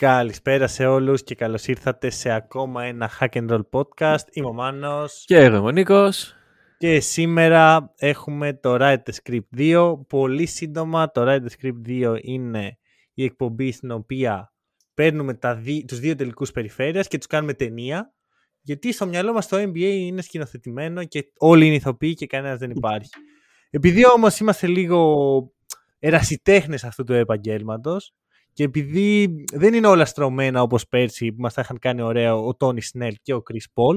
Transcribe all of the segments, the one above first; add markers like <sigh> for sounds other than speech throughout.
Καλησπέρα σε όλους και καλώς ήρθατε σε ακόμα ένα Hack and Roll podcast. Είμαι ο Μάνος Και εγώ είμαι ο Νίκος. και σήμερα έχουμε το Write the Script 2. Πολύ σύντομα, το Write the Script 2 είναι η εκπομπή στην οποία παίρνουμε τα δι... τους δύο τελικούς περιφέρειας και τους κάνουμε ταινία. Γιατί στο μυαλό μας το NBA είναι σκηνοθετημένο και όλοι είναι ηθοποιοί και κανένας δεν υπάρχει. Επειδή όμως είμαστε λίγο ερασιτέχνες αυτού του επαγγέλματος και επειδή δεν είναι όλα στρωμένα όπως πέρσι που μας τα είχαν κάνει ωραία ο Τόνι Σνέλ και ο Chris Paul,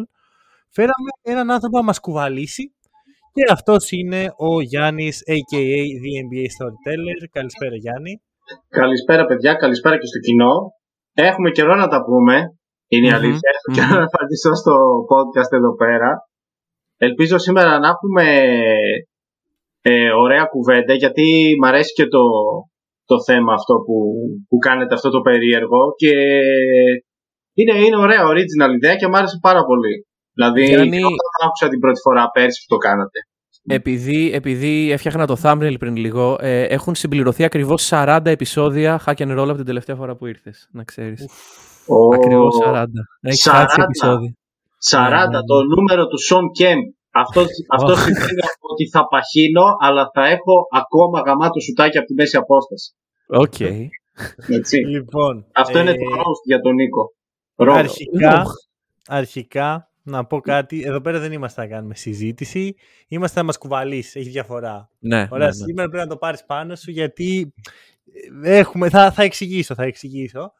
φέραμε έναν άνθρωπο να μας κουβαλήσει και αυτός είναι ο Γιάννης a.k.a. The NBA Storyteller. Καλησπέρα Γιάννη. Καλησπέρα, παιδιά. Καλησπέρα και στο κοινό. Έχουμε καιρό να τα πούμε. Είναι η Μμμ, αλήθεια. Έχω μμμ. καιρό να απαντήσω στο podcast εδώ πέρα. Ελπίζω σήμερα να έχουμε ε, ωραία κουβέντα γιατί μ' αρέσει και το, το θέμα αυτό που, που κάνετε αυτό το περίεργο και είναι, είναι ωραία original ιδέα και μ' άρεσε πάρα πολύ. Δηλαδή, Γιάννη- εγώ δεν το άκουσα την πρώτη φορά πέρσι που το κάνατε. Επειδή, επειδή έφτιαχνα το thumbnail πριν λίγο, ε, έχουν συμπληρωθεί ακριβώς 40 επεισόδια hack and roll από την τελευταία φορά που ήρθες, να ξέρεις. Ο- Ακριβώς 40. Έχεις 40. χάσει επεισόδια. 40, Ναι, ναι, ναι. το νούμερο του Σον Κέμπ. Αυτό, αυτό Ω. σημαίνει ότι θα παχύνω, αλλά θα έχω ακόμα γαμάτο σουτάκι από τη μέση απόσταση. Οκ. Έτσι. Λοιπόν, Αυτό ε, είναι το roast για τον Νίκο. Roast. αρχικά, Οχ. αρχικά να πω κάτι. Εδώ πέρα δεν είμαστε να κάνουμε συζήτηση. Είμαστε να μας κουβαλήσει. Έχει διαφορά. Ναι, Ωραία, ναι, ναι. σήμερα πρέπει να το πάρεις πάνω σου γιατί ε, έχουμε, θα, θα εξηγήσω, θα εξηγήσω.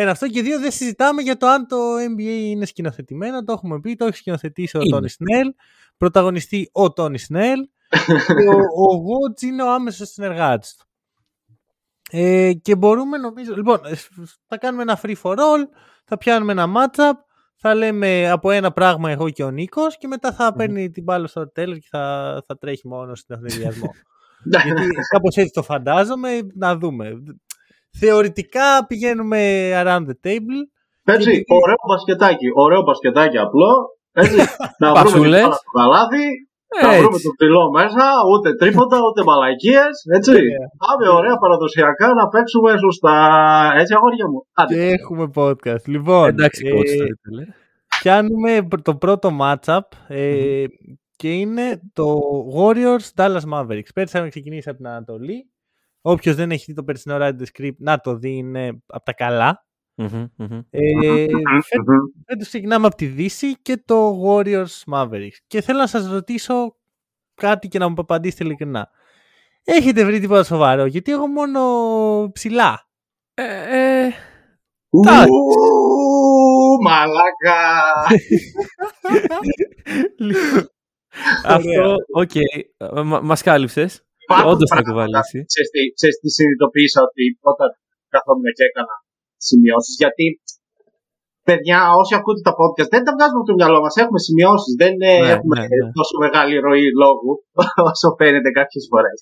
Ένα αυτό και δύο δεν συζητάμε για το αν το NBA είναι σκηνοθετημένο, το έχουμε πει, το έχει σκηνοθετήσει ο Είναι. Τόνι Σνέλ, πρωταγωνιστεί ο Τόνι Σνέλ και <laughs> ο, ο Γότζ είναι ο άμεσος συνεργάτης του. Ε, και μπορούμε νομίζω, λοιπόν, ε, θα κάνουμε ένα free for all, θα πιάνουμε ένα matchup, θα λέμε από ένα πράγμα εγώ και ο Νίκος και μετά θα παίρνει την μπάλα στο τέλος και θα, θα τρέχει μόνος στην αθλητισμό. <laughs> Γιατί κάπως έτσι το φαντάζομαι, να δούμε. Θεωρητικά πηγαίνουμε around the table. Έτσι, και- ωραίο μπασκετάκι. Ωραίο μπασκετάκι απλό. Έτσι, <laughs> να βρούμε Πασούλες. την μπάλα στο καλάθι, να βρούμε Έτσι. το ψηλό μέσα, ούτε τρίποτα, ούτε μαλακίες. Έτσι. Ωραία. Πάμε ωραία παραδοσιακά να παίξουμε σωστά. Έτσι, αγόρια μου. Άντε. Και έχουμε podcast. Λοιπόν, Εντάξει, ε, coach, storyteller. πιάνουμε το πρώτο matchup ε, και είναι το Warriors Dallas Mavericks. Πέρσι είχαμε ξεκινήσει από την Ανατολή. Όποιος δεν έχει δει το περσινό Ride the Script να το δει είναι από τα καλά. Μμμ, μμμ. Ε, φε- Μμμ. Φέτος ξεκινάμε από τη Δύση και το Warriors Mavericks. Και θέλω να σας ρωτήσω κάτι και να μου απαντήσετε ειλικρινά. Έχετε βρει τίποτα σοβαρό, γιατί εγώ μόνο ψηλά. Ε, ε, Ου, Εντάξει. Μαλάκα. <laughs> Αυτό, οκ. Ε, μα- Μας κάλυψες. Υπάρχουν Όντως θα πράγματα. κουβαλήσει. Ξέρεις τι- Ξέρεις τι συνειδητοποίησα ότι όταν καθόμουν και έκανα σημειώσεις γιατί παιδιά όσοι ακούτε τα podcast δεν τα βγάζουμε από το μυαλό μας έχουμε σημειώσεις δεν ε, Ναι, έχουμε ναι, ναι. τόσο μεγάλη ροή λόγου <laughs> όσο φαίνεται κάποιες φορές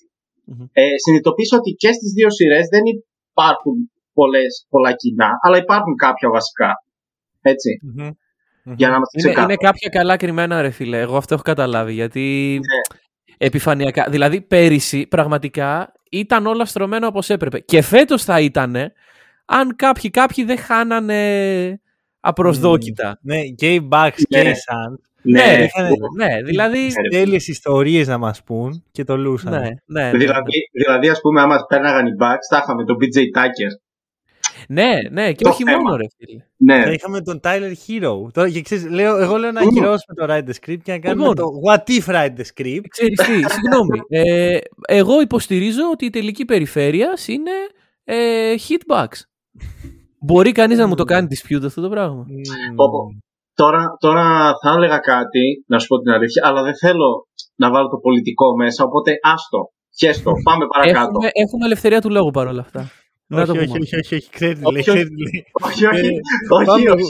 Μμμ. ε, συνειδητοποίησα ότι και στις δύο σειρές δεν υπάρχουν πολλές, πολλά κοινά αλλά υπάρχουν κάποια βασικά έτσι για να είμαστε Είναι, ξεκάθαροι είναι κάποια καλά κρυμμένα, ρε φίλε. Εγώ αυτό έχω καταλάβει. Γιατί Ναι. Επιφανειακά. Δηλαδή, πέρυσι πραγματικά ήταν όλα στρωμένα όπως έπρεπε. Και φέτος θα ήταν αν κάποιοι, κάποιοι δεν χάνανε απροσδόκητα. Ναι, και οι Bucks και Ναι. οι Suns. ναι, Ναι, είχαν- ναι, δηλαδή. Ναι. Τέλειες ιστορίες να μας πούν και το λούσαν. Ναι, ναι, ναι, δηλαδή, δηλαδή ας πούμε άμα πέρναγαν οι Bucks θα είχαμε τον BJ Tucker ναι, ναι, και Το όχι θέμα. μόνο, ρε φίλε. ναι, Θα είχαμε τον Tyler Hero. Τώρα, και ξέρεις, λέω, εγώ λέω να Ου. ακυρώσουμε το Ride the Script και να κάνουμε Λοιπόν. το What if Ride the Script. Ξέρεις τι, συγγνώμη. Ε, εγώ υποστηρίζω ότι η τελική περιφέρεια είναι ε, hitbacks. Μπορεί κανείς να μου το κάνει dispute αυτό το πράγμα; Μμμ. Πω, πω. Τώρα, τώρα θα έλεγα κάτι, να σου πω την αλήθεια, αλλά δεν θέλω να βάλω το πολιτικό μέσα, οπότε άστο, χέστο, πάμε παρακάτω. Έχουμε, έχουμε ελευθερία του λόγου παρόλα αυτά. Να το όχι, πούμε. όχι, όχι, όχι, όχι, ξέρει τι λέει, Όχι, ξέρει όχι. τι λέει. Όχι, όχι, Ε, όχι, Πάμε, όχι, όχι.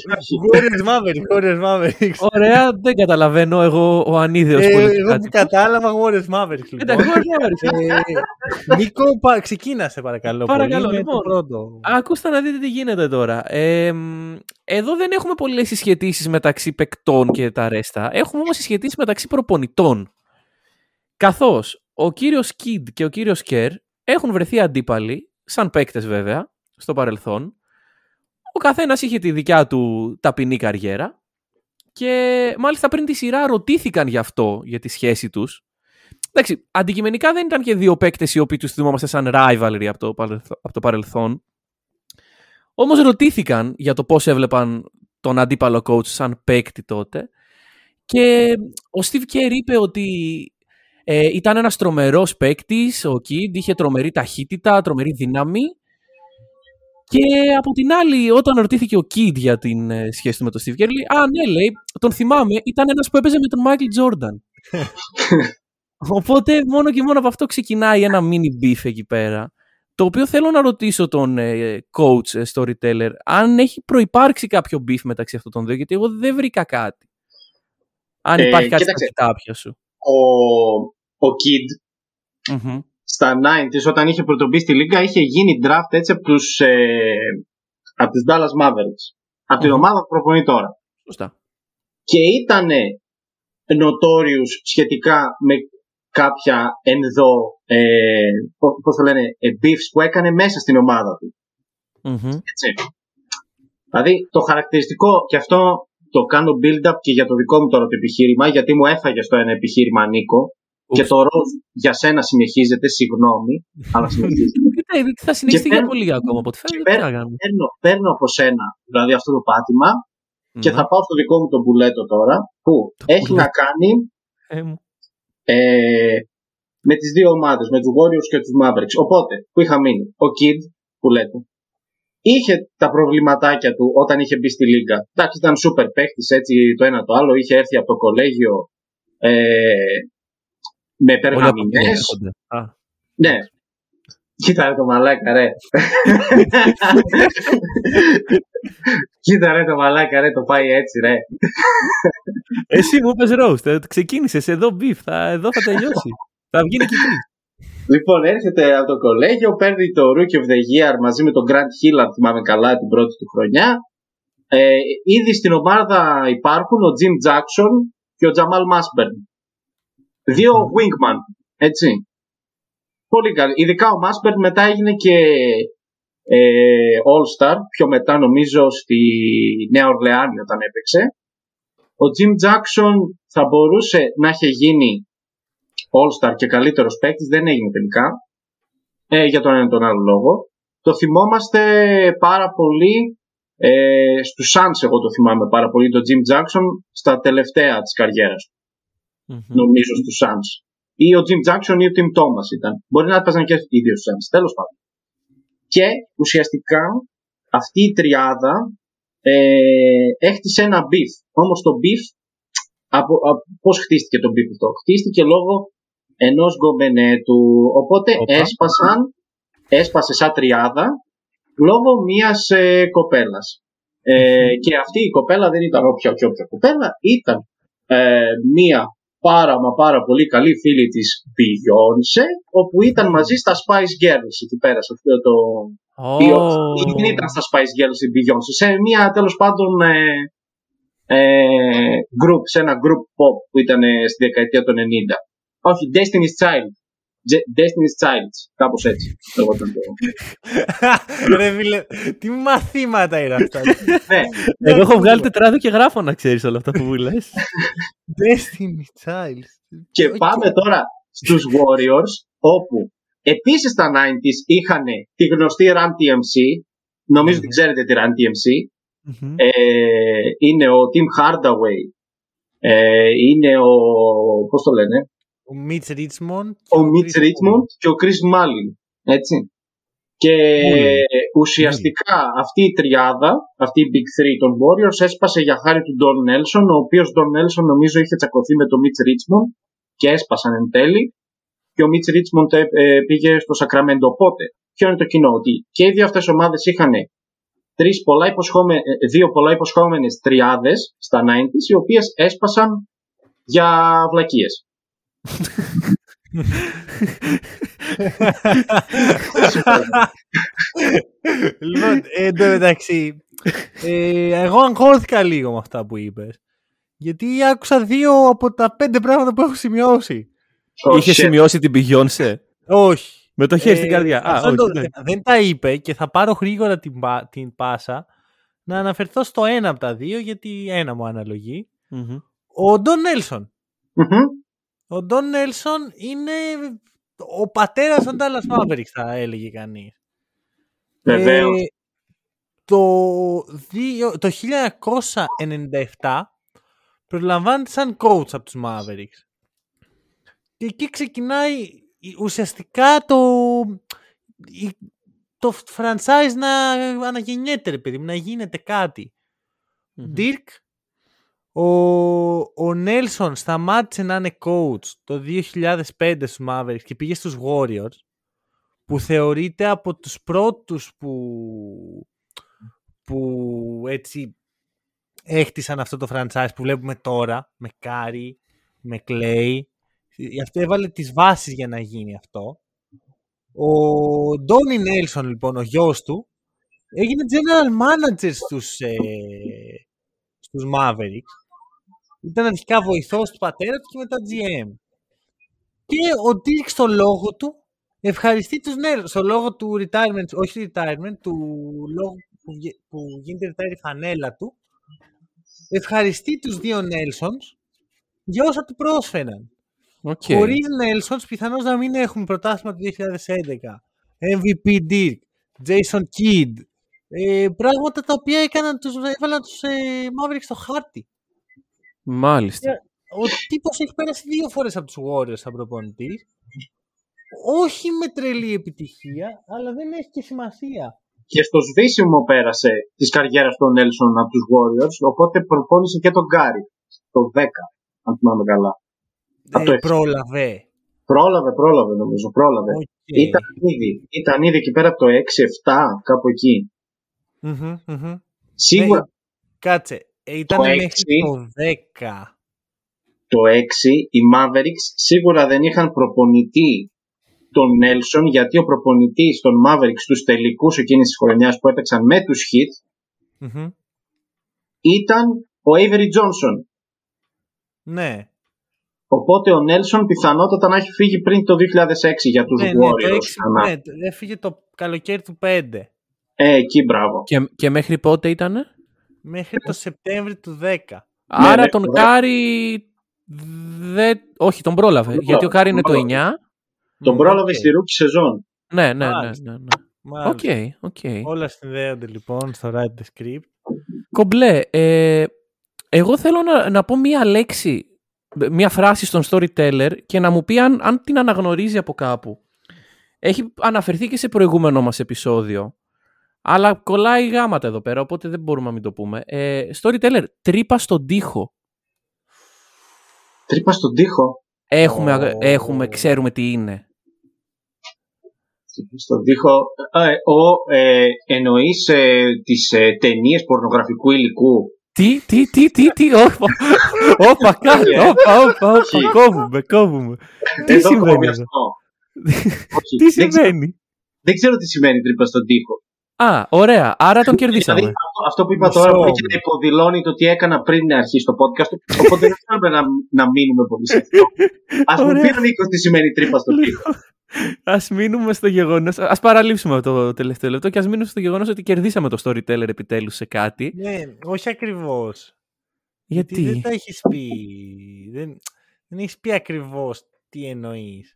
Warriors Mavericks, Warriors Mavericks. Ωραία, δεν καταλαβαίνω εγώ ο ανίδεος Ε, πολιτικάς Εγώ που τύπος. κατάλαβα Warriors Mavericks λοιπόν. Εντάξει, Warriors Mavericks. Ε, Νίκο, πα- ξεκίνα σε παρακαλώ. Παρακαλώ, πολύ, με λοιπόν. το πρώτο. Ακούστε να δείτε τι γίνεται τώρα. Ε, μ, εδώ δεν έχουμε πολλές συσχετήσεις μεταξύ παικτών και τα ρέστα. Έχουμε όμως συσχετήσεις μεταξύ προπονητών. Καθώς ο κύριος Κιντ και ο κύριος Κέρ έχουν βρεθεί αντίπαλοι, σαν παίκτες βέβαια, στο παρελθόν. Ο καθένας είχε τη δικιά του ταπεινή καριέρα και μάλιστα πριν τη σειρά ρωτήθηκαν γι' αυτό, για τη σχέση τους. Εντάξει, αντικειμενικά δεν ήταν και δύο παίκτες οι οποίοι τους θυμόμαστε σαν rivalry από το, παρελθ- από το παρελθόν. Όμως ρωτήθηκαν για το πώς έβλεπαν τον αντίπαλο coach σαν παίκτη τότε και ο Steve Kerr είπε ότι ε, ήταν ένας τρομερός παίκτης, ο Kid, είχε τρομερή ταχύτητα, τρομερή δύναμη και από την άλλη όταν ρωτήθηκε ο Kid για την ε, σχέση του με τον Steve Kerr λέει «Α ναι λέει, τον θυμάμαι, ήταν ένας που έπαιζε με τον Michael Jordan». <laughs> Οπότε μόνο και μόνο από αυτό ξεκινάει ένα mini beef εκεί πέρα. Το οποίο θέλω να ρωτήσω τον ε, coach, ε, storyteller, αν έχει προϋπάρξει κάποιο beef μεταξύ αυτών των δύο, γιατί εγώ δεν βρήκα κάτι. Αν Ε, υπάρχει κάτι στα κοίταξε. κοιτάπια σου. Ο, ο Kid Μμμ. στα 90s όταν είχε πρωτομπεί στη Λίγκα είχε γίνει draft έτσι από τους, ε, από τους Dallas Mavericks. Από την Μμμ. ομάδα που προπονεί τώρα. Σωστά. Και ήταν notorious σχετικά με κάποια ενδο, ε, πώς πώς το λένε, ε, beefs που έκανε μέσα στην ομάδα του. Μμμ. Έτσι. Δηλαδή το χαρακτηριστικό και αυτό το κάνω build-up και για το δικό μου τώρα το επιχείρημα γιατί μου έφαγε στο ένα επιχείρημα Νίκο και Ουφ. το ροζ για σένα συνεχίζεται, συγγνώμη, αλλά συνεχίζεται. <laughs> Κοίτα, ε, θα συνεχιστεί Και για παίρνω- πολύ ακόμα από ό,τι και φαίνεται. Τι παίρνω- να κάνουμε. παίρνω, παίρνω από σένα δηλαδή αυτό το πάτημα και Ναι. θα πάω στο δικό μου το μπουλέτο τώρα που έχει μπουλέτο. να κάνει Ε, μου. ε, με τις δύο ομάδες, με τους Warriors και τους Mavericks. Οπότε, που είχα μείνει, ο Kid, που λέτε, είχε τα προβληματάκια του όταν είχε μπει στη Λίγκα. Εντάξει, ήταν super παίχτης, έτσι το ένα το άλλο, είχε έρθει από το κολέγιο ε, με Όλοι από εκεί περγαμηνές. έρχονται. Α, Ναι. Κοίτα ρε το μαλάκα ρε. Κοίτα ρε το μαλάκα ρε, το πάει έτσι ρε. Εσύ μου είπες roast, ε, ξεκίνησες εδώ beef, θα, εδώ θα τελειώσει. θα βγει νικητής. Λοιπόν, έρχεται από το κολέγιο, παίρνει το Rookie of the Year μαζί με τον Grant Hill, αν θυμάμαι καλά, την πρώτη του χρονιά. Ε, ήδη στην ομάδα υπάρχουν ο Jim Jackson και ο Jamal Mashburn. Δύο Μμμ. wingman, έτσι. Πολύ καλή. Ειδικά ο Mashburn μετά έγινε και ε, All-Star, πιο μετά νομίζω στη Νέα Ορλεάνη όταν έπαιξε. Ο Jim Jackson θα μπορούσε να είχε γίνει All-Star και καλύτερος παίκτης, δεν έγινε τελικά. Ε, για τον ένα ή τον άλλο λόγο. Το θυμόμαστε πάρα πολύ ε, στους Suns, εγώ το θυμάμαι πάρα πολύ, τον Jim Jackson στα τελευταία της καριέρας του, Μμμ. νομίζω στους Suns. Ή ο Jim Jackson ή ο Tim Thomas ήταν. Μπορεί να έπαιζαν και οι δύο στους Suns, τέλος πάντων. Και ουσιαστικά αυτή η τριάδα ε, έχτισε ένα beef. Όμως το beef, από, από, πώς χτίστηκε το beef αυτό; Χτίστηκε λόγω ενός γκομπενέτου. Οπότε Οπα. έσπασαν, έσπασε σαν τριάδα λόγω μιας ε, κοπέλας. Ε, και αυτή η κοπέλα δεν ήταν όποια και όποια κοπέλα, ήταν ε, μία πάρα μα πάρα πολύ καλή φίλη της Beyoncé, όπου ήταν μαζί στα Spice Girls εκεί πέρα, σε αυτό το, Ω. ή όχι, δεν ήταν στα Spice Girls η Beyoncé, σε μια τέλος πάντων ε, ε, group, σε ένα group pop που ήταν ε, στη δεκαετία των 90. Όχι, Destiny's Child. Je- Destiny's Child, κάπως έτσι. λεγόταν το. <laughs> Ρε φίλε, τι μαθήματα είναι αυτά. <laughs> ναι, Εγώ έχω βγάλει τετράδιο και γράφω να ξέρεις όλα αυτά που μου λες. <laughs> Destiny Child. και πάμε τώρα στους Warriors, όπου επίσης στα 90s είχαν τη γνωστή Run TMC, νομίζω ότι ξέρετε τη Run TMC, Μμμ. ε, είναι ο Tim Hardaway, ε, είναι ο, πώς το λένε, Ο Mitch Richmond. ο Mitch Richmond και ο Chris Mullin. Έτσι. Και Mullin. ουσιαστικά αυτή η τριάδα, αυτή η Big Three των Warriors έσπασε για χάρη του Don Nelson, ο οποίος Don Nelson νομίζω είχε τσακωθεί με τον Mitch Richmond και έσπασαν εν τέλει. Και ο Mitch Richmond ε, ε, πήγε στο Sacramento. Οπότε ποιο είναι το κοινό; Ότι και οι δύο αυτές ομάδες είχαν τρεις πολλά υποσχόμε, ε, δύο πολλά υποσχόμενες τριάδες στα 90s, οι οποίες έσπασαν για βλακίες. Λοιπόν, εν τω μεταξύ, ε, εγώ αγχώθηκα λίγο με αυτά που είπες. Γιατί άκουσα δύο από τα πέντε πράγματα που έχω σημειώσει. Είχες σημειώσει την πηγιόνσε. Όχι. Με το χέρι Ε, στην καρδιά. Α, αυτό όχι, το- ναι. Δεν τα είπε και θα πάρω γρήγορα την, πα- την πάσα να αναφερθώ στο ένα από τα δύο γιατί ένα μου αναλογεί. Μμμ. Ο Ντόν Νέλσον. Μμμ. Ο Ντόν Νέλσον είναι ο πατέρας των Dallas Mavericks θα έλεγε κανείς. Βεβαίως. Ε, το, δύο- το 1997 προλαμβάνεται σαν coach από τους Mavericks. Και εκεί ξεκινάει η- ουσιαστικά το, η- το franchise να αναγεννιέται, ρε παιδί μου, να γίνεται κάτι. Μμμ. Dirk, ο, ο Νέλσον σταμάτησε να είναι coach το 2005 στους Mavericks και πήγε στους Warriors που θεωρείται από τους πρώτους που, που έτσι έχτισαν αυτό το franchise που βλέπουμε τώρα με Κάρι, με Clay. Αυτό έβαλε τις βάσεις για να γίνει αυτό. Ο Ντόνι Νέλσον λοιπόν, ο γιος του, έγινε general manager στους, ε, στους Mavericks. Ήταν αρχικά βοηθός του πατέρα του και μετά GM. Και ο Dirk στο λόγο του ευχαριστεί τους Νέλσον. Στο λόγο του retirement, όχι retirement, του λόγου που, βγε- που γίνεται retire η φανέλα του. Ευχαριστεί τους δύο Νέλσονς για όσα του πρόσφεραν. Οκ. Χωρίς Νέλσονς πιθανώς να μην έχουμε πρωτάθλημα του 2011. MVP Dirk, Jason Kidd. Ε, πράγματα τα οποία έκαναν τους, έβαλαν τους ε, Mavericks στο χάρτη. Μάλιστα. Ο τύπος έχει πέρασει δύο φορές από τους Warriors σαν προπονητής. Όχι με τρελή επιτυχία, αλλά δεν έχει και σημασία. Και στο σβήσιμο πέρασε της καριέρας του Νέλσον από τους Warriors, οπότε προπόνησε και τον Κάρι το 10, αν θυμάμαι καλά. Από το Ε, έξι. πρόλαβε. Πρόλαβε, πρόλαβε νομίζω, πρόλαβε. Οκ. Ήταν ήδη, ήταν ήδη εκεί πέρα από το 6-7, κάπου εκεί. Μμμ, μμμ. Σίγουρα Ναι, Κάτσε. Ε, Ήταν Το μέχρι έξι. το 10. το 6 οι Mavericks σίγουρα δεν είχαν προπονητή τον Νέλσον γιατί ο προπονητής των Mavericks στους τελικούς εκείνης της χρονιάς που έπαιξαν με τους Heat Μμμ. ήταν ο Avery Johnson. Ναι. Οπότε ο Νέλσον πιθανότατα να έχει φύγει πριν το 2006 για τους Ναι, ναι, το Warriors. έξι, ξανά. ναι, το- έφυγε το καλοκαίρι του 5. Ε, εκεί μπράβο. Και, και μέχρι πότε ήτανε; Μέχρι το Σεπτέμβρη του 10. Άρα ναι, τον το- Κάρι. Δεν... Όχι, τον πρόλαβε. Τον γιατί ο Κάρι είναι το πρόλαβε. 9. Τον Μμ, πρόλαβε οκ. στη rookie σεζόν. Ναι, ναι, ναι. Μάλιστα. ναι, ναι. Μάλιστα. OK, OK. Όλα συνδέονται λοιπόν στο Write the Script. Κομπλέ, ε, εγώ θέλω να, να πω μία λέξη, μία φράση στον storyteller και να μου πει αν, αν την αναγνωρίζει από κάπου. Έχει αναφερθεί και σε προηγούμενο μας επεισόδιο, αλλά κολλάει γαμάτα εδώ πέρα, οπότε δεν μπορούμε να μην το πούμε. Ε, storyteller, τρύπα στον τοίχο. Τρύπα στον τοίχο; Έχουμε, Ω. έχουμε, ξέρουμε τι είναι. Τρύπα στον τοίχο. Ε, ο, ε, εννοείς ε, τις ε, ταινίες πορνογραφικού υλικού; Τι, τι, τι, τι, τι, όπα, όπα, <laughs> κάτω, όπα, όπα, όπα, Όχι. κόβουμε, κόβουμε. Τι Εδώ συμβαίνει κόβει εδώ; αυτό. <laughs> Όχι, Τι δεν ξέρω- συμβαίνει; Δεν ξέρω τι σημαίνει τρύπα στον τοίχο. Α, ωραία, άρα τον κερδίσαμε. Δηλαδή, αυτό, αυτό που είπα Μισό τώρα που όμως. έχει να υποδηλώνει το τι έκανα πριν αρχίσει το podcast, οπότε δεν θέλουμε να, να μείνουμε πολύ σε αυτό. Α μου Ωραία. πει ο Νίκος τι σημαίνει τρύπα στον τοίχο. Α μείνουμε στο γεγονό. Α παραλείψουμε το τελευταίο λεπτό και ας μείνουμε στο γεγονός ότι κερδίσαμε το storyteller επιτέλους σε κάτι. Ναι, όχι ακριβώς. Γιατί. δεν τα έχεις πει. Δεν, δεν έχεις πει ακριβώς τι εννοείς.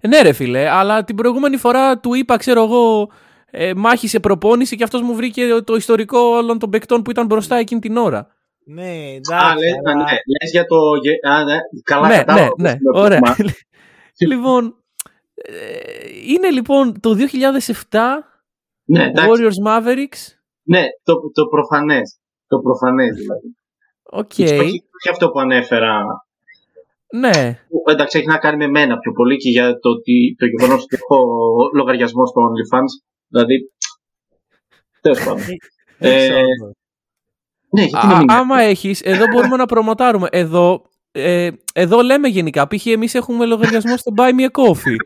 Ε, Ναι, ρε φίλε, αλλά την προηγούμενη φορά του είπα, ξέρω εγώ, ε, μάχη σε προπόνηση και αυτός μου βρήκε το ιστορικό όλων των παικτών που ήταν μπροστά εκείνη την ώρα. Ναι, Α, εντάξει. λες, α, αλλά- ναι, λες για το. γε- Α, ναι, καλά, ναι, κατάλαβα ναι, πώς ναι, είναι το ωραία. πράγμα. <laughs> λοιπόν, ε, είναι λοιπόν το 2007 Ναι, εντάξει. Warriors Mavericks. Ναι, το, το προφανές. Το προφανές δηλαδή. Οκ. Όχι, όχι αυτό που ανέφερα Ναι. Που, εντάξει, έχει να κάνει με μένα πιο πολύ και για το, ότι, το γεγονός ότι έχω λογαριασμός στο OnlyFans. Δηλαδή. Τέλος πάντων. Ε, ναι, γιατί να Α, μην. άμα έχεις, εδώ μπορούμε να προμοτάρουμε. Εδώ, ε, εδώ λέμε γενικά. Π.χ. εμείς έχουμε λογαριασμό στο Buy Me a Coffee.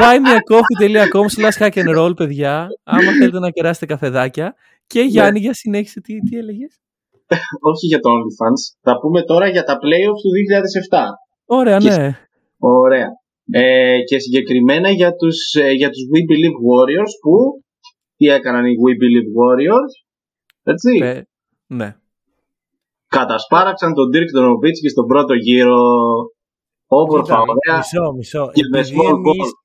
buymeacoffee.com slash hack and roll, παιδιά. Άμα θέλετε να κεράσετε καφεδάκια. Και Γιάννη, για συνέχισε, τι, τι έλεγες; Όχι για το OnlyFans. Θα πούμε τώρα για τα playoffs του 2007. Ωραία, Και- ναι. Ωραία. Ε, και συγκεκριμένα για τους, ε, για τους We Believe Warriors που τι έκαναν οι We Believe Warriors έτσι, Ε, ναι. κατασπάραξαν τον Dirk τον Nowitzki στον πρώτο γύρο όμορφα, ωραία Μισό, μισό. Και με Επειδή small εμείς, ball.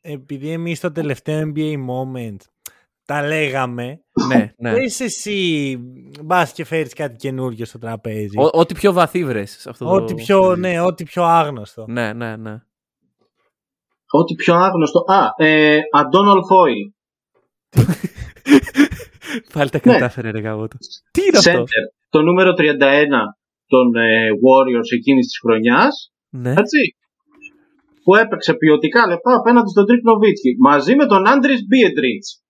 επειδή εμείς στο τελευταίο NBA moment τα λέγαμε, ναι, ναι. πες εσύ μπας και φέρεις κάτι καινούργιο στο τραπέζι. Ό- Ό,τι πιο βαθύ βρες σε αυτό το- Ό,τι πιο, ναι, ό,τι πιο άγνωστο. Ναι, ναι, ναι. Ό,τι πιο άγνωστο α, ε, Άντοναλ Φόιλ <laughs> Πάλι τα Ναι. κατάφερε ρε γαμώτο. Τι είναι αυτό; center, το νούμερο 31 των ε, Warriors εκείνης της χρονιάς Ναι. έτσι, που έπαιξε ποιοτικά λεπτά απέναντι στον Dirk Nowitzki μαζί με τον Άντρις Μπίεντρινς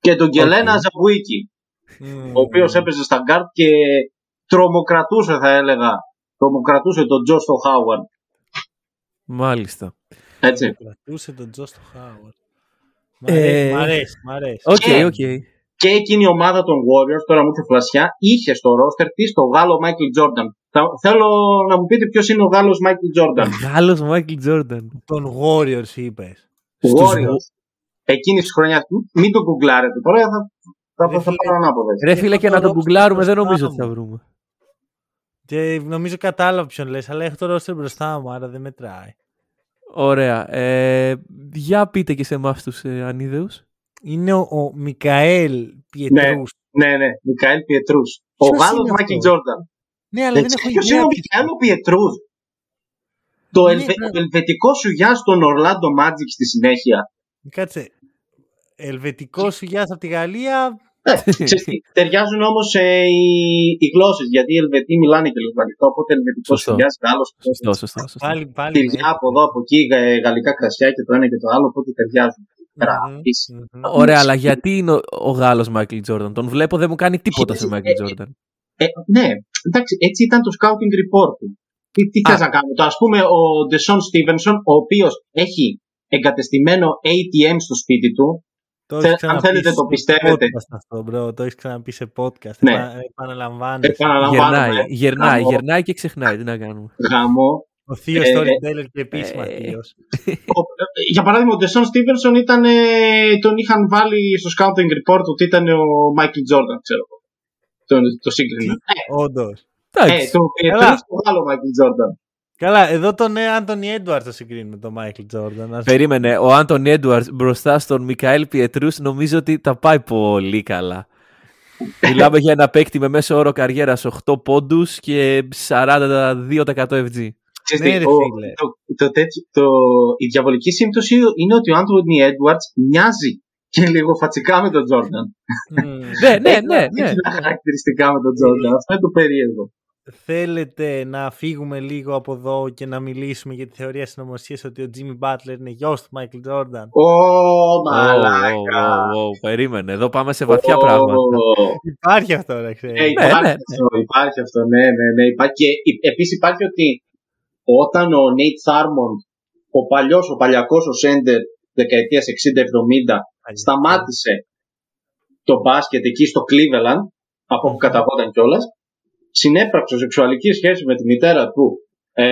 και τον Κελένα Αζουμπουίκι Μμμ. ο οποίος έπαιζε στα γκάρτ και τρομοκρατούσε θα έλεγα τρομοκρατούσε τον Τζος Χάουαρντ Μάλιστα. έτσι. Κρατούσε τον Τζος Χάουαρντ. Μ' Ε, αρέσει, μ' αρέσει, μ' αρέσει. Οκ, Και- οκ. και εκείνη η ομάδα των Warriors, τώρα μου ήρθε φλασιά, είχε στο ρόστερ της τον Γάλλο Μάικλ Τζόρνταν. Θέλω να μου πείτε ποιος είναι ο Γάλλος Μάικλ Τζόρνταν. Γάλλος Μάικλ Τζόρνταν. Τον Warriors είπες. Στους Warriors. Εκείνης της χρονιάς. Μην το γκουγκλάρετε τώρα, θα, θα, Ρε θα, φίλε, πάρω ανάποδα. Ρε φίλε και Έχω να το τον roster γκουγκλάρουμε δεν μπροστά νομίζω ότι μου. θα βρούμε. Και νομίζω κατάλαβα ποιον λες, αλλά έχω το roster μπροστά μου, άρα δεν μετράει. Ωραία. Ε, για πείτε και σε εμάς τους ε, ανίδεους. Είναι ο, ο Μικαέλ Πιετρούς. Ναι, ναι, Μικαέλ Πιετρούς. Ο Ποιος Γάλλος είναι Μάικλ αυτός; Τζόρνταν. Ναι, αλλά δεν έχω Ποιος ιδέα. είναι ο ποιος- Μικαέλ ο Πιετρούς; Το Ναι, ελβε- ναι. το ελβετικός σουγιάς στον Ορλάντο Μάτζικ στη συνέχεια. Κάτσε. Ελβετικός σουγιάς από τη Γαλλία. Ε, ξέρεις τι, ταιριάζουν όμως ε, οι, οι γλώσσες γιατί οι Ελβετοί μιλάνε και γαλλικά. Οπότε ελβετικός Σωστό. σουγιάς, Γάλλος. Σωστό, σωστό. σωστό. Πάλι, πάλι. Τυριά από εδώ, από εκεί, γα- γαλλικά κρασιά και το ένα και το άλλο. Οπότε ταιριάζουν. Ράπης. Ωραία, αλλά γιατί είναι ο, ο Γάλλος Μάικλ Τζόρνταν; Τον βλέπω, δεν μου κάνει τίποτα σε Μάικλ Τζόρνταν. Ε, ναι, εντάξει, έτσι ήταν το scouting report του. Τι, τι Α. θες να κάνω. Το, ας πούμε ο Ντεσόν Στίβενσον, ο οποίος έχει εγκατεστημένο ATM στο σπίτι του. Το Θε- έχεις αν ξαναπεί θέλετε σε το πιστεύετε. podcast αυτό, bro. Το έχεις ξαναπεί σε podcast. Ναι. Επα- επαναλαμβάνεσαι. Επαναλαμβάνω. Γερνάει, ε, γερνάει, γαμώ. γερνάει και ξεχνάει. Τι να κάνουμε. Γαμό. Ο θείος Ε, storyteller και επίσημα ε, θείος. Ο- ε, Για παράδειγμα, ο Ντεσόν Στίβενσον ήταν, ε, τον είχαν βάλει στο scouting report ότι ήταν ο Μάικλ Τζόρνταν, ξέρω εγώ. Το, το σύγκρινα. Όντως. Ε, Εντάξει. το Καλά. Πιετρούς, το άλλο Μάικλ Τζόρνταν. Καλά, εδώ τον Άντωνι Έντουαρτ το συγκρίνουμε με τον Μάικλ Τζόρνταν. Περίμενε, ο Άντων Έντουαρτ μπροστά στον Μικαέλ Πιετρού νομίζω ότι τα πάει πολύ καλά. <laughs> Μιλάμε για ένα παίκτη με μέσο όρο καριέρας 8 πόντους και 42% FG. Ξέρεις Ναι, τι, ρε ο- φίλε. το, το, τέτοιο- το, η διαβολική σύμπτωση είναι ότι ο Άντωνι Έντουαρτς μοιάζει και λίγο φατσικά με τον Τζόρνταν. Ναι, ναι, Έχει- ναι. ναι, έχει τα ναι. χαρακτηριστικά με τον Τζόρνταν. Αυτό είναι το περίεργο. Θέλετε να φύγουμε λίγο από εδώ και να μιλήσουμε για τη θεωρία συνωμοσίας ότι ο Τζίμι Μπάτλερ είναι γιος του Μάικλ Τζόρνταν. Ω, Ω, μαλάκα. ω, ω, ω, Περίμενε, εδώ πάμε σε βαθιά Ω, πράγματα. Υπάρχει αυτό, να Ε, ξέρεις. υπάρχει, ναι, ναι. Αυτό, υπάρχει αυτό, ναι, ναι, ναι. Υπάρχει. Και επίσης υπάρχει ότι όταν ο Νέιτ Θάρμοντ, ο παλιός, ο παλιακός, ο Σέντερ δεκαετίας 60-70, σταμάτησε το μπάσκετ εκεί στο Cleveland, από όπου καταγόταν κιόλας, συνέπραξε σεξουαλικής σχέσης με τη μητέρα του ε,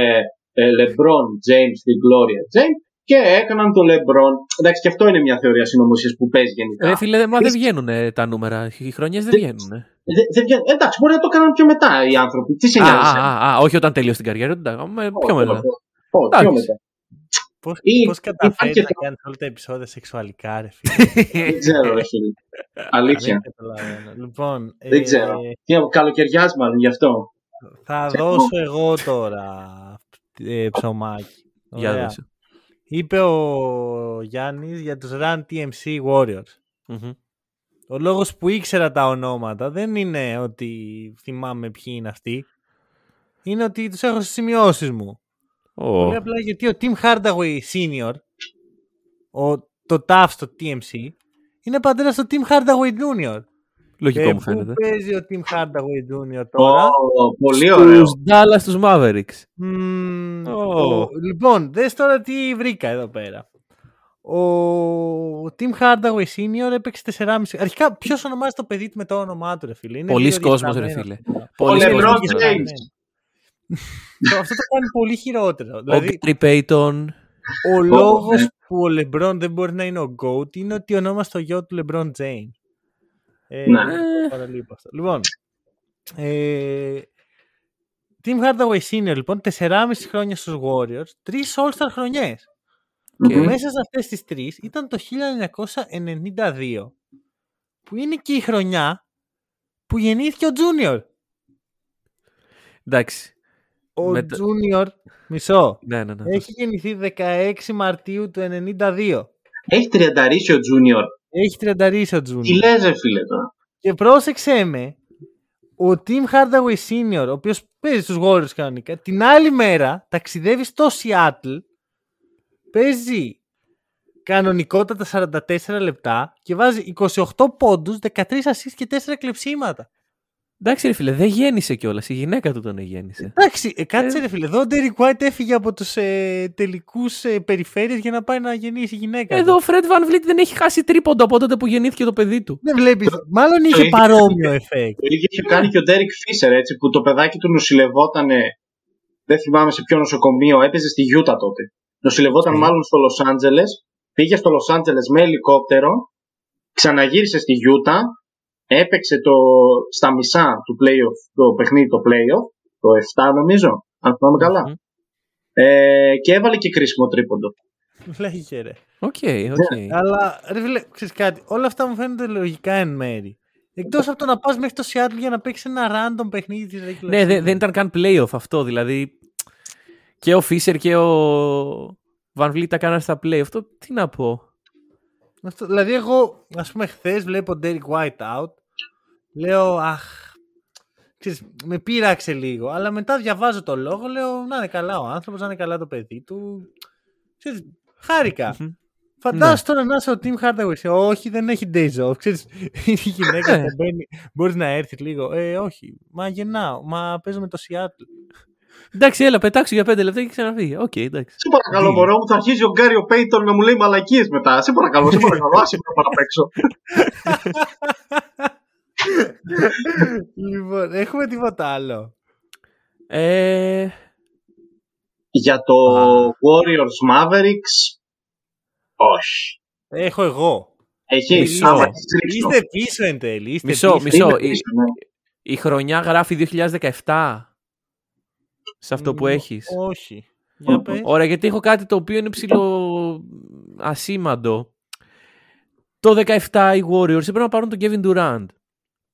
ε, LeBron James, την Gloria James, και έκαναν το LeBron. Εντάξει, και αυτό είναι μια θεωρία συνωμοσίας που παίζει γενικά. Ρε φίλε, μα δεν βγαίνουν ε, τα νούμερα. Οι χρονιές δεν βγαίνουν. ε. Δε- δεν βγαίνει- εντάξει, μπορεί να το έκαναν πιο μετά οι άνθρωποι. Τι σε Α, νοιάζει. α, α, α, όχι όταν τελείωσε την καριέρα του. εντάξει, με- Πιο Όχι, μετά. όχι, όχι, πιο Εντάξει. μετά. Πώς, Ή- πώς ή καταφέρεις και να το- κάνεις όλα τα επεισόδια σεξουαλικά, ρε φίλε; Δεν ξέρω, ρε φίλε. Αλήθεια. Δεν καταλαβαίνω. Λοιπόν, Δεν ε, ξέρω. Τι καλοκαιριάς μάλλον γι' αυτό. θα Ξέρω. δώσω εγώ τώρα ε, ψωμάκι. Για Ωραία. δώσε. Είπε ο Γιάννης για τους Run TMC Warriors. Μμμ. Ο λόγος που ήξερα τα ονόματα δεν είναι ότι θυμάμαι ποιοι είναι αυτοί. είναι ότι τους έχω στις σημειώσεις μου. Ω, Πολύ απλά γιατί ο Tim Hardaway Senior, ο, το TAF στο TMC, είναι πατέρας του Tim Hardaway Jr. Λογικό Και μου φαίνεται. Πού παίζει ο Tim Hardaway Jr. τώρα. Ω, πολύ ωραίο. Στους Dallas τους Mavericks. Μμμ, Ω. ο- λοιπόν, δες τώρα τι βρήκα εδώ πέρα. Ο Tim Hardaway Senior έπαιξε 4,5. Αρχικά, ποιος ονομάζει το παιδί του με το όνομά του, ρε φίλε; Είναι Πολλοί λίγο κόσμος, ρε διεφθαρμένο φίλε. αυτό. Πολλοί LeBron κόσμος. James. Το- Αυτό το κάνει πολύ χειρότερο. Ο Δηλαδή, Gary Payton. ο λόγος ναι. που ο LeBron δεν μπορεί να είναι ο GOAT είναι ότι ονόμασε το γιο του LeBron James. Ε, Ναι. το παραλείπω αυτό. Λοιπόν, ε, Tim Hardaway Senior, λοιπόν, 4,5 χρόνια στους Warriors, 3 All-Star χρονιές. Και Μμμ. μέσα σε αυτές τις τρεις ήταν το 1992, που είναι και η χρονιά που γεννήθηκε ο Junior. Εντάξει. Ο Μετα- Junior, μισό, Ναι, ναι, ναι. έχει γεννηθεί 16 Μαρτίου του 92. Έχει τριανταρίσει ο Junior. Έχει 30 ο Τι Junior. λες ρε φίλε τώρα. Και πρόσεξε με, ο Tim Hardaway Senior, ο οποίος παίζει στους Warriors κανονικά, την άλλη μέρα ταξιδεύει στο Seattle, παίζει κανονικότατα 44 λεπτά και βάζει 28 πόντους, 13 assists και 4 κλεψίματα. Εντάξει, ρε φίλε, δεν γέννησε κιόλας. Η γυναίκα του τον γέννησε. Εντάξει, ε, κάτσε ρε φίλε, εδώ ο Derek White έφυγε από τους ε, τελικούς ε, περιφέρειες για να πάει να γεννήσει η γυναίκα. Εδώ του. ο Fred Van Vliet δεν έχει χάσει τρίποντο από τότε που γεννήθηκε το παιδί του. Δεν βλέπεις, μάλλον είχε ίδιο- παρόμοιο εφέκτ. Το ίδιο είχε κάνει και ο Derek Fisher έτσι που το παιδάκι του νοσηλευότανε. Δεν θυμάμαι σε ποιο νοσοκομείο, έπαιζε στη Γιούτα τότε. Νοσηλευόταν Ε. μάλλον στο Λος Άντζελες, πήγε στο Λος Άντζελες με ελικόπτερο, ξαναγύρισε στη Γιούτα, έπαιξε το, στα μισά του playoff, το παιχνίδι το playoff, το 7 νομίζω, αν θυμάμαι καλά. Μμμ. Ε, και έβαλε και κρίσιμο τρίποντο. Λέγε ρε. Οκ, οκ. Αλλά ρε φίλε, ξέρεις κάτι, όλα αυτά μου φαίνονται λογικά εν μέρει. Εκτός από το να πας μέχρι το Seattle για να παίξεις ένα random παιχνίδι της regular Ναι, δεν, season. δεν ήταν καν playoff αυτό. Δηλαδή και ο Fisher και ο Van Vliet τα κάνανε στα play. Αυτό τι να πω. Αυτό, δηλαδή εγώ, ας πούμε, χθες βλέπω Derek White out, λέω, αχ, ξέρεις, με πείραξε λίγο, αλλά μετά διαβάζω το λόγο, λέω, να είναι καλά ο άνθρωπος, να είναι καλά το παιδί του. Ξέρεις, χάρηκα. Μμμ. Φαντάσου τώρα να είσαι ο Tim Hardaway. Όχι, δεν έχει days off. Ξέρεις, η γυναίκα Ε. που μπαίνει. Μπορείς να έρθεις λίγο. Ε, όχι. Μα γεννάω. Μα παίζω με το Seattle. Εντάξει, έλα, πετάξου για πέντε λεπτά και ξαναφύγει. Οκ, εντάξει. Σε παρακαλώ, Τι; μωρό μου, θα αρχίζει ο Γκάριο Πέιτον να μου λέει μαλακίες μετά. Σε παρακαλώ, σε παρακαλώ, άσε με να πάω απ' έξω. <laughs> λοιπόν, έχουμε τίποτα άλλο. Ε, Για το Α. Warriors Mavericks, όχι. Έχω εγώ. Έχεις; Μισό. άμα έχεις ρίξω. Είστε πίσω εν τέλει. Είστε Μισό, πίσω. μισό. Είναι η- πίσω, ναι. η χρονιά γράφει 2017 σε αυτό που Μ, έχεις. Όχι. Για Ω, πες. Ωραία, γιατί έχω κάτι το οποίο είναι ψηλό ασήμαντο. Το 17 οι Warriors έπρεπε να πάρουν τον Kevin Durant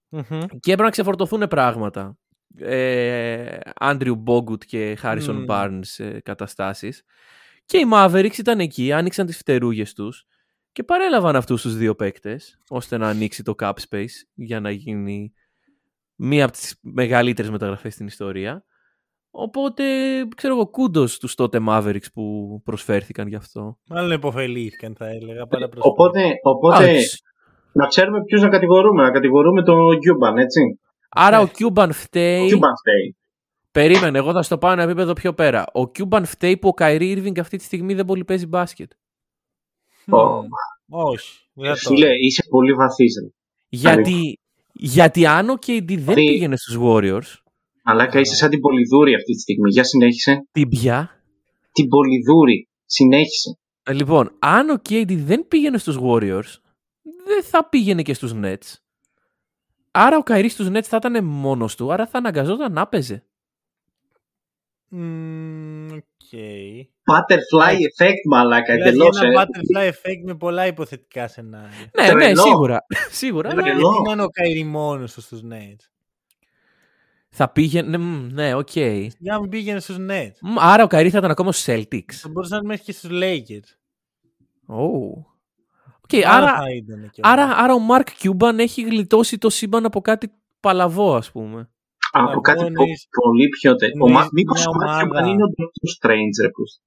Μμμ. και έπρεπε να ξεφορτωθούν πράγματα. Ε, Andrew Bogut και Harrison Μμμ. Barnes ε, καταστάσεις. Και οι Mavericks ήταν εκεί, άνοιξαν τις φτερούγες τους και παρέλαβαν αυτούς τους δύο παίκτες ώστε να ανοίξει το cap space για να γίνει μία από τις μεγαλύτερες μεταγραφές στην ιστορία. Οπότε, ξέρω εγώ, κούντος στους τότε Mavericks που προσφέρθηκαν γι' αυτό. Μάλλον υποφελήθηκαν, θα έλεγα. Παρά προς- Οπότε, οπότε Εντάξει. Να ξέρουμε ποιους να κατηγορούμε. Να κατηγορούμε τον Cuban, έτσι. Άρα Ναι. ο Cuban φταίει. Cuban φταίει. Περίμενε, εγώ θα στο πάω ένα επίπεδο πιο πέρα. Ο Cuban φταίει που ο Kyrie Irving αυτή τη στιγμή δεν πολύ παίζει μπάσκετ. Μμ. Ω, Όχι. δεν το Φίλε, είσαι πολύ βαθύς. ρε. Γιατί, γιατί αν ο KD δεν Δηλαδή- πήγαινε στους Warriors, Μαλάκα, είσαι σαν την Πολυδούρη αυτή τη στιγμή. Για συνέχισε. την πια; Την Πολυδούρη. Συνέχισε. Ε, Λοιπόν, αν ο KD δεν πήγαινε στους Warriors, δεν θα πήγαινε και στους Nets. Άρα ο Kyrie στους Nets θα ήταν μόνος του, άρα θα αναγκαζόταν να παίζει. Μμμ, Οκ. Butterfly effect, μαλάκα. Δηλαδή Εντελώς, ένα ε. butterfly effect με πολλά υποθετικά σενάρια. Ναι, ναι, Τρελό. σίγουρα. <laughs> σίγουρα. αλλά Τρελό. Γιατί να είναι ο Kyrie μόνος του στους Nets; θα πήγαινε. μ, Ναι, οκ. Για να μην πήγαινε στους Nets. Μ, Άρα ο Kyrie θα ήταν ακόμα στους Celtics. Θα μπορούσε να είναι μέχρι και στους Lakers. Oh. Οκ, Άρα, άρα, θα ήταν κιόλας. άρα, άρα ο Mark Cuban έχει γλιτώσει το σύμπαν από κάτι παλαβό, ας πούμε. Από κάτι πω, πο- εννοείς- πολύ πιο τε... Ο εννοείς Μα... Μήπως μια ο Μάθιου ομάδα- Μαν είναι ο Doctor Strange, ρε πούς.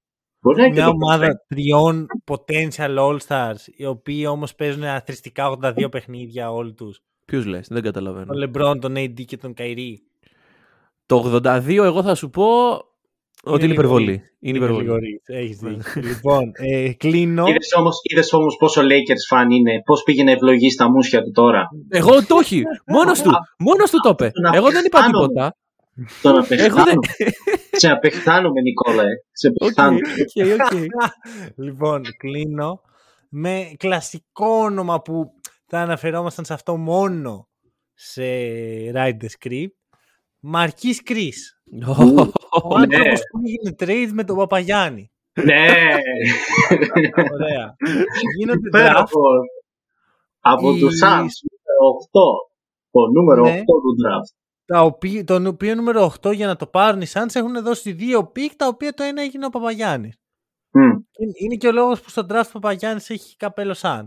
Μπορεί να είναι και Μια ο Doctor ομάδα Strange. τριών potential all-stars, οι οποίοι όμως παίζουν αθρηστικά 82 παιχνίδια όλοι τους. Ποιους λες, δεν καταλαβαίνω. Τον LeBron, τον AD και τον Kyrie. Το 82, εγώ θα σου πω ότι είναι λίγο υπερβολή. ρίς. Είναι υπερβολή. λίγο ρίς, Έχεις δίκιο. <laughs> λοιπόν, ε, κλείνω. Είδες όμως, είδες όμως πόσο Lakers fan είναι, πώς πήγαινε ευλογή στα μουσια του τώρα; Εγώ το όχι. Μόνος του. <laughs> Μόνος του το είπε. Να Εγώ δεν είπα πιθάνω. τίποτα. Τον Εγώ δεν. <laughs> απεχθάνομαι. Σε απεχθάνομαι, Νικόλα. ε. Σε Οκ, απεχθάνομαι. οκ, οκ. λοιπόν, κλείνω με κλασικό όνομα που θα αναφερόμασταν σε αυτό μόνο σε Ride the Script. Μαρκίς Κρις. Ο Ναι. άνθρωπος που έγινε trade με τον Παπαγιάννη. Ναι. Ωραία. Γίνεται draft. Υπέροχο. Από Οι- τους Suns, 8. Το νούμερο Ναι. 8 του draft. τα οποία, το οποίο νούμερο 8 για να το πάρουν οι Suns έχουν δώσει δύο pick τα οποία το ένα έγινε ο Παπαγιάννης. Μμ. Είναι- Είναι και ο λόγος που στο draft ο Παπαγιάννης έχει καπέλο Suns.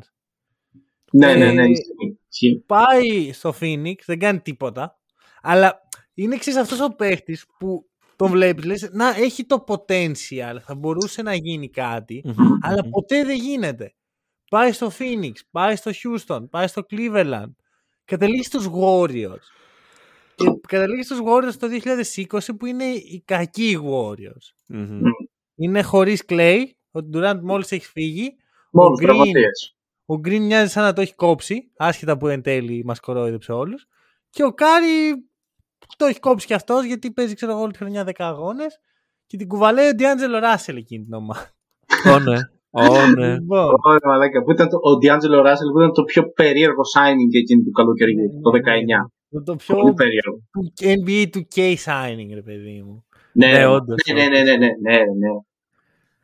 Ναι, ναι, ναι. Ε, ισχύει, ισχύει. πάει στο Phoenix, δεν κάνει τίποτα. Αλλά είναι εξής αυτός ο παίχτης που τον βλέπεις, λες, να έχει το potential, θα μπορούσε να γίνει κάτι, Μμμ, αλλά μμμ. ποτέ δεν γίνεται. Πάει στο Phoenix, πάει στο Houston, πάει στο Cleveland, καταλήγει στους Warriors. Και καταλήγει στους Warriors το 2020 που είναι οι κακοί Warriors. Μμμ. Είναι χωρίς Klay, ο Durant μόλις έχει φύγει, Μόνο Green. τραυματίες. ο Green μοιάζει σαν να το έχει κόψει, άσχετα που εν τέλει μας κορόιδεψε όλους. Και ο Κάρι το έχει κόψει κι αυτός γιατί παίζει ξέρω εγώ όλη τη χρονιά 10 αγώνες και την κουβαλάει ο Ντιάντζελο Ράσελ εκείνη την ομάδα. Ω, ναι. Ω, ναι. Λοιπόν, Ωραία, μαλάκα. Που ήταν το, ο D'Angelo Russell που ήταν το πιο περίεργο signing εκείνη του καλοκαιριού, το 19. το, το πιο Πολύ περίεργο. NBA 2K signing ρε παιδί μου. Ναι, Ναι, όντως, ναι, ναι, ναι, ναι, ναι, ναι, ναι.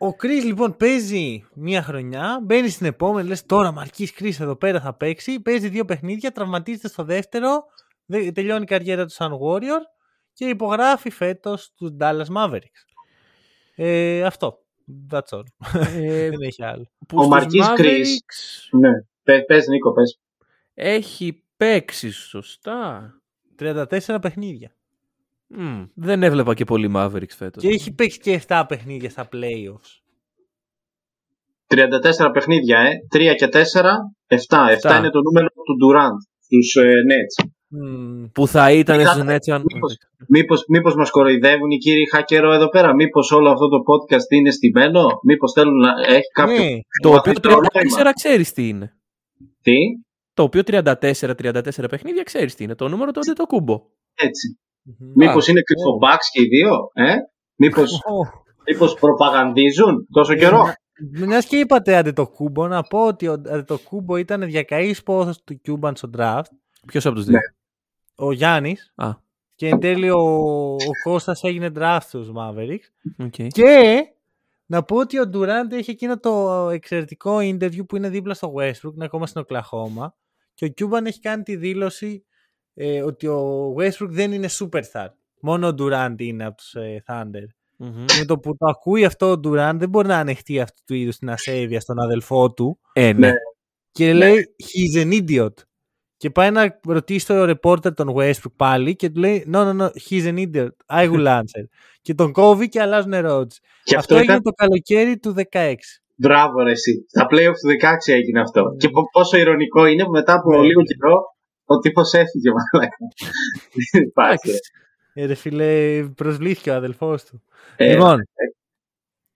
Ο Κρις λοιπόν παίζει μία χρονιά, μπαίνει στην επόμενη, λες τώρα Μαρκής Κρις εδώ πέρα θα παίξει, παίζει δύο παιχνίδια, τραυματίζεται στο δεύτερο, δε- τελειώνει η καριέρα του σαν Warrior και υπογράφει φέτος τους Dallas Mavericks. Ε, αυτό. That's all. Ε, <laughs> Δεν έχει άλλο. που Ο στους Μαρκής Chris. Mavericks ναι. Πες, πες, Νίκο, πες. έχει παίξει σωστά. 34 παιχνίδια. Μμ, δεν έβλεπα και πολύ Mavericks φέτος. Και έχει παίξει και 7 παιχνίδια στα playoffs. 34 παιχνίδια, ε. 3 και 4, 7. 7 Εφτά. είναι το νούμερο του Durant στους ε, Nets. Μμμ. Που θα ήταν Είχα- στους Nets αν... Μήπως, μήπως, μήπως μας κοροϊδεύουν οι κύριοι χακερό εδώ πέρα; Μήπως όλο αυτό το podcast είναι στημένο. Μήπως θέλουν να έχει κάποιο... Ναι, Το οποίο βαθύτερο νόημα. 34 ξέρεις τι είναι. Τι, Το οποίο 34-34 παιχνίδια ξέρεις τι είναι. Το νούμερο τότε το κούμπο. έτσι. Μμμ. Μήπως Α, είναι κρυφομπάξ και οι δύο, ε; Μήπως, Ω. μήπως προπαγανδίζουν τόσο καιρό; Μια και είπατε Αντετοκούμπο, να πω ότι ο Αντετοκούμπο ήταν διακαής πόθος του Cuban στο draft. Ποιος από τους δύο; Ναι. Ο Γιάννης. Α, Και εν τέλει ο, ο Κώστας έγινε draft στους Mavericks. οκ. Και να πω ότι ο Durant έχει εκείνο το εξαιρετικό interview που είναι δίπλα στο Westbrook, είναι ακόμα στην Οκλαχώμα. Και ο Cuban έχει κάνει τη δήλωση ε, ότι ο Westbrook δεν είναι superstar. Μόνο ο Durant είναι από τους ε, Thunder. Μμμ. Με το που το ακούει αυτό ο Durant δεν μπορεί να ανεχτεί αυτού του είδους την ασέβεια στον αδελφό του. Ε, ναι. Ναι. Και λέει he's an idiot. Και πάει να ρωτήσει το reporter τον Westbrook πάλι και του λέει no, no, no, he's an idiot. I will <laughs> answer. και τον κόβει και αλλάζουν ερώτηση. Και αυτό αυτό έγινε ήταν το καλοκαίρι του 16. Μπράβο, ρε, εσύ. Στα playoff του 16 έγινε αυτό. Και πο- πόσο ηρωνικό είναι που μετά από Ναι. λίγο καιρό ο τύπος έφυγε, μαλάκα. Δεν υπάρχει. ρε. Ε, ρε φίλε, προσβλήθηκε ο αδελφός του. Ε, λοιπόν,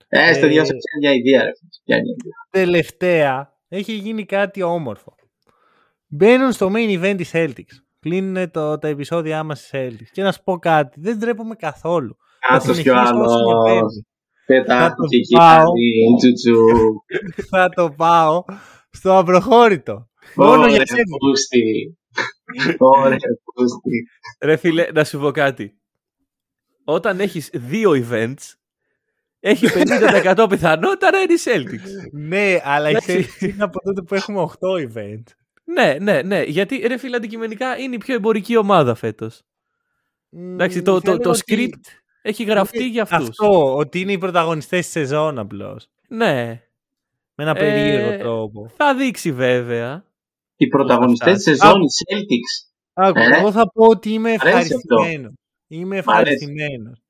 ε, στο ε, διάσω πιάνει μια ιδέα, ρε. φίλε. Πιάνει μια ιδέα. τελευταία έχει γίνει κάτι όμορφο. Μπαίνουν στο main event της Celtics. Κλείνουν το, τα επεισόδια μας στις Celtics. Και να σου πω κάτι, δεν ντρέπομαι καθόλου. Θα Άστος κι ο συνεχίσω όσο με άλλος. παίρνει. Πετάχτηκε το εκεί πάω. κάτι, τσουτσου. <laughs> θα το πάω στο απροχώρητο. Μόνο για Ωραία, σένα. πούστη. Ωραία, πούστη. Ρε φίλε, να σου πω κάτι. Όταν έχεις δύο events, έχει 50% πιθανότητα να είναι οι Celtics. Ναι, αλλά η Εντάξει. Celtics είναι από τότε που έχουμε 8 event. Ναι, ναι, ναι. Γιατί ρε φίλε, αντικειμενικά είναι η πιο εμπορική ομάδα φέτος. Εντάξει, το, το, το script έχει γραφτεί για αυτούς. Αυτό, ότι είναι οι πρωταγωνιστές της σεζόν απλώς. Ναι. Με ένα Ε, περίεργο τρόπο. Θα δείξει βέβαια. Οι πρωταγωνιστές της φτάσει. σεζόν, οι Celtics. Άκου, ε, εγώ θα πω ότι είμαι αρέσει αυτό. ευχαριστημένος. Είμαι ευχαριστημένος.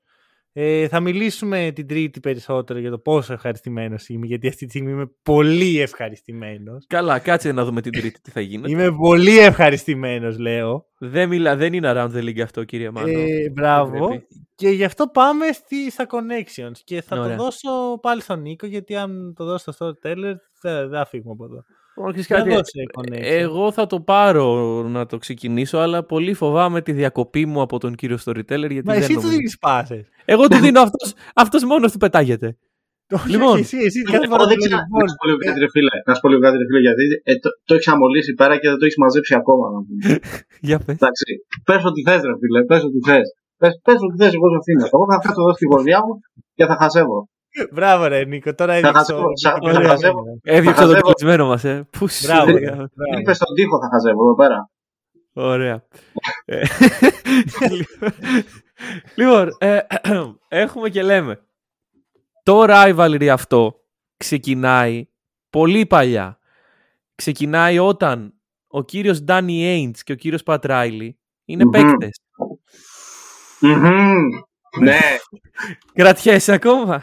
Ε, θα μιλήσουμε την Τρίτη περισσότερο για το πόσο ευχαριστημένος είμαι, γιατί αυτή τη στιγμή είμαι πολύ ευχαριστημένος. Καλά, κάτσε να δούμε την Τρίτη τι θα <laughs> γίνει. Είμαι πολύ ευχαριστημένος, λέω. Δεν, μιλά, δεν είναι around the league αυτό, κύριε Μάνο. Ε, μπράβο. Και γι' αυτό πάμε στη, στα connections. Και θα Ωραία. το δώσω πάλι στον Νίκο, γιατί αν το δώσω στο storyteller, δεν θα φύγουμε από εδώ. Όχι, Να κάτι, δώσε connection. εγώ θα το πάρω να το ξεκινήσω, αλλά πολύ φοβάμαι τη διακοπή μου από τον κύριο Storyteller. Γιατί Μα δεν εσύ του νομίζω. δίνεις πάσες. Εγώ του δίνω αυτός, αυτός μόνος του πετάγεται. Όχι, Λοιπόν. όχι, εσύ, εσύ κάθε φορά Εγώ δεν το ξέρω. λες, λοιπόν, Να σου πω λίγο κάτι, ρε φίλε. Να σου πω λίγο κάτι, ρε φίλε, γιατί ε, το, το έχεις αμολύσει πέρα και δεν το έχεις μαζέψει ακόμα. Να πούμε. <laughs> Για πες. Εντάξει. Πες ό,τι θες, ρε φίλε. Πες ό,τι θες. Πε ό,τι θες, εγώ σε αφήνω. Εγώ θα κάτσω εδώ στη γωνιά μου και θα χασεύω. Μπράβο ρε Νίκο, τώρα Θα έδειξε χασεύω, ο- σα- Ωραία, θα χασεύω. ωραία. Έδιωξε Θα τον χαζεύω. κλεισμένο μας, ε. Πού σου Μπράβο, λέγα. ρε, μπράβο. Είπε στον τοίχο θα χαζεύω εδώ πέρα. Ωραία. Ε, <laughs> λοιπόν, ε, <clears throat> έχουμε και λέμε. Το rivalry αυτό ξεκινάει πολύ παλιά. Ξεκινάει όταν ο κύριος Ντάνι Ainge και ο κύριος Pat Riley είναι Μμμ. παίκτες. Μμμ. Ναι, Κρατιέσαι ακόμα;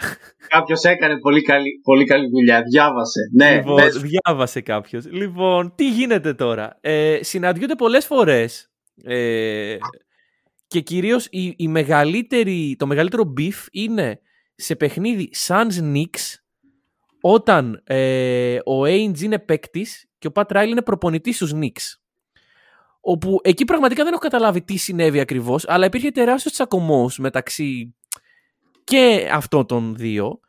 κάποιος έκανε πολύ καλή, πολύ καλή δουλειά. Διάβασε. Ναι, λοιπόν, πες. διάβασε κάποιος. Λοιπόν, τι γίνεται τώρα; Ε, συναντιούνται πολλές φορές ε, και κυρίως η, η μεγαλύτερη, το μεγαλύτερο beef είναι σε παιχνίδι Suns Knicks όταν ε, ο Ainge είναι παίκτης και ο Pat Riley είναι προπονητής στους Knicks. Όπου εκεί πραγματικά δεν έχω καταλάβει τι συνέβη ακριβώς, αλλά υπήρχε τεράστιος τσακωμός μεταξύ και αυτών των δύο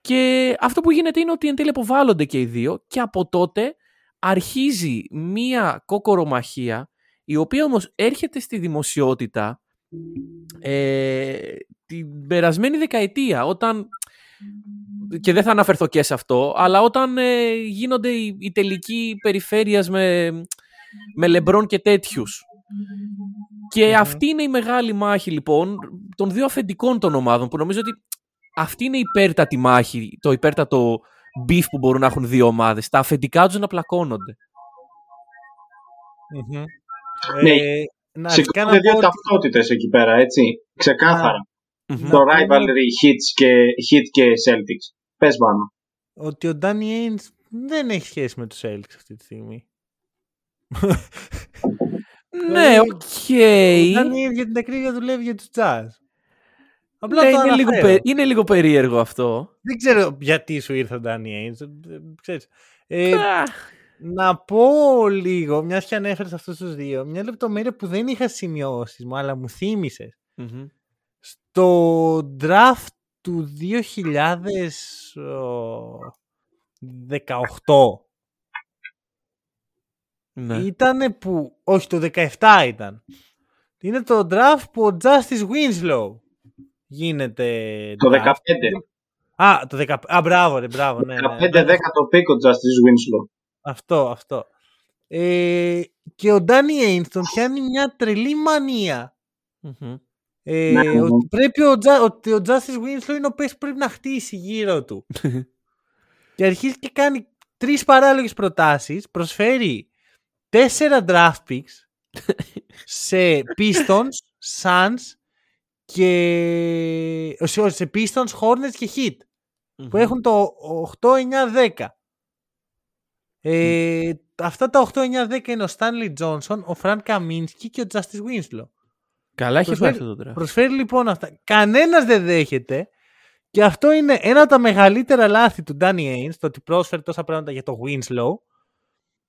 και αυτό που γίνεται είναι ότι εν τέλει αποβάλλονται και οι δύο και από τότε αρχίζει μία κόκορομαχία η οποία όμως έρχεται στη δημοσιότητα ε, την περασμένη δεκαετία όταν και δεν θα αναφερθώ και σε αυτό αλλά όταν ε, γίνονται οι, οι τελικοί περιφέρειας με, με λεμπρόν και τέτοιους και Μμμ. αυτή είναι η μεγάλη μάχη λοιπόν των δύο αφεντικών των ομάδων που νομίζω ότι αυτή είναι η υπέρτατη μάχη, το υπέρτατο beef που μπορούν να έχουν δύο ομάδες. Τα αφεντικά τους να πλακώνονται. Μμμ. Ναι. Ε, να αρχικά να Σηκώνονται δύο πω ότι- ταυτότητες εκεί πέρα, έτσι. Ξεκάθαρα. να Το πούμε rivalry Hits και, Hit και Celtics. Πες πάνω. ότι ο Ντάνι Ainge δεν έχει σχέση με τους Celtics αυτή τη στιγμή. Ναι, Ε, οκ. Ο Ντάνι Ainge για την ακρίβεια δουλεύει για τους Jazz. Απλά Ναι, το είναι, λίγο, αναφέρω. πε- είναι λίγο περίεργο αυτό. Δεν ξέρω γιατί σου ήρθε ο Ντάνι Ainge. ε, Ξέρεις. Ε, Α, να πω λίγο, μιας και ανέφερες αυτούς τους δύο, μια λεπτομέρεια που δεν είχα σημειώσεις μου, αλλά μου θύμισες. μμμ. Στο draft του 2018 Ναι. ήταν που. Όχι, το 17 ήταν. Είναι το draft που ο Justice Winslow γίνεται. Το draft. 15. Α, το 15. Α, μπράβο, ρε, μπράβο. Ναι, ναι. 15-10 το πίκο Justice Winslow. Αυτό, αυτό. Ε, και ο Ντάνι Ainge τον πιάνει μια τρελή μανία. Μμμ. Ε, Ναι, ναι. ότι, πρέπει ο, Τζα- ότι ο Justice Winslow είναι ο παίκτης που πρέπει να χτίσει γύρω του. <laughs> και αρχίζει και κάνει τρεις παράλογες προτάσεις. Προσφέρει τέσσερα draft picks σε Pistons, Suns και... όχι, όχι, σε Pistons, Hornets και Heat που έχουν το 8, 9, 10. Ε, αυτά τα 8, 9, 10 είναι ο Stanley Johnson, ο Frank Kaminsky και ο Justice Winslow. Καλά έχει πάει Προσφέρει- αυτό το draft. Προσφέρει λοιπόν αυτά. Κανένας δεν δέχεται και αυτό είναι ένα από τα μεγαλύτερα λάθη του Danny Ainge, το ότι πρόσφερε τόσα πράγματα για το Winslow,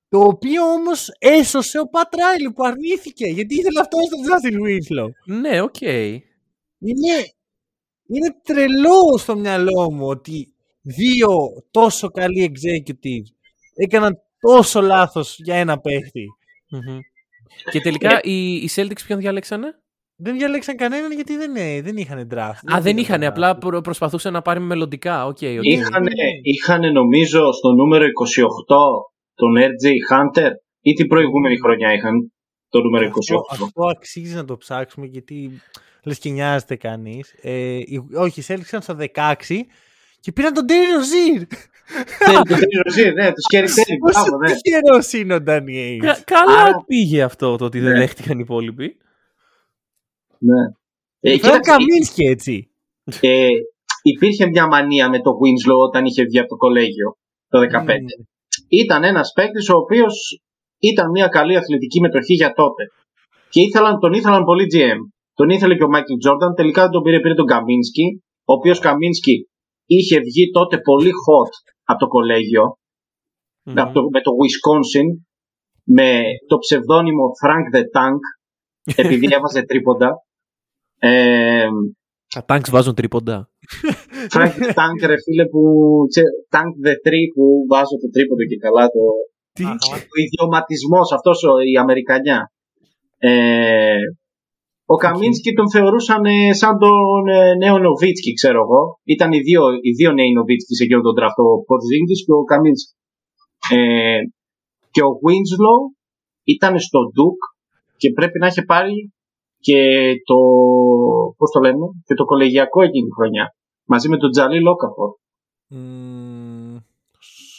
το οποίο όμως έσωσε ο Pat Riley που αρνήθηκε, γιατί ήθελε αυτό στον Justise Winslow. Ναι, οκ. Είναι, είναι τρελό στο μυαλό μου ότι δύο τόσο καλοί executives έκαναν τόσο λάθος για ένα παίχτη. Μμμ. Και τελικά οι, οι Celtics ποιον διάλεξανε; Δεν διαλέξαν κανέναν γιατί δεν, ε, δεν είχαν draft. Α, δεν πήγαν είχαν, draft. απλά προ- προσπαθούσαν να πάρει μελλοντικά. Οκ, οκ. Είχαν, ναι. είχαν νομίζω στο νούμερο 28 τον RJ Hunter ή την προηγούμενη χρονιά είχαν το νούμερο 28. Αυτό, αυτό αξίζει να το ψάξουμε γιατί λες και νοιάζεται κανείς. Ε, οι- όχι, διάλεξαν στο 16 και πήραν τον Terry Rozier. Το Terry Rozier, ναι, το Scary Terry, Πόσο μπράβο, ναι. τυχερός είναι ο Danny Ainge. Κα- καλά Άρα- πήγε αυτό το ότι δεν Ναι. δέχτηκαν οι υπόλοιποι. ναι. Ε, Φέραν κοίταξε, Καμίνσκι έτσι. ε, υπήρχε μια μανία με το Winslow όταν είχε βγει από το κολέγιο το 2015. Ήταν ένας παίκτης ο οποίος ήταν μια καλή αθλητική μετοχή για τότε. Και ήθελαν, τον ήθελαν πολύ GM. Τον ήθελε και ο Μάικλ Τζόρνταν. Τελικά δεν τον πήρε, πήρε τον Καμίνσκι. Ο οποίος Καμίνσκι είχε βγει τότε πολύ hot από το κολέγιο. Μμμ. από το, με το Wisconsin. Με το ψευδόνυμο Frank the Tank. <laughs> επειδή έβαζε τρίποντα. Ε, Τα τάγκς βάζουν τρίποντα. Frank the Tank, ρε φίλε, που. Ξέ, Tank the Tree που βάζω το τρίποντο και καλά. Το, Τι; ο ιδιωματισμός αυτός η Αμερικανιά. Ε, ο Καμίνσκι τον θεωρούσαν ε, σαν τον ε, νέο Νοβίτσκι, ξέρω εγώ. Ήταν οι δύο, οι δύο νέοι Νοβίτσκις σε εκείνον τον τραφτό, ο Πορζίνγκης και ο Καμίνσκι. Ε, και ο Winslow ήταν στο Duke και πρέπει να είχε πάρει και το, πώς το λέμε, και το κολεγιακό εκείνη τη χρονιά. Μαζί με τον Τζαλί Λόκαφορ. Μμμ,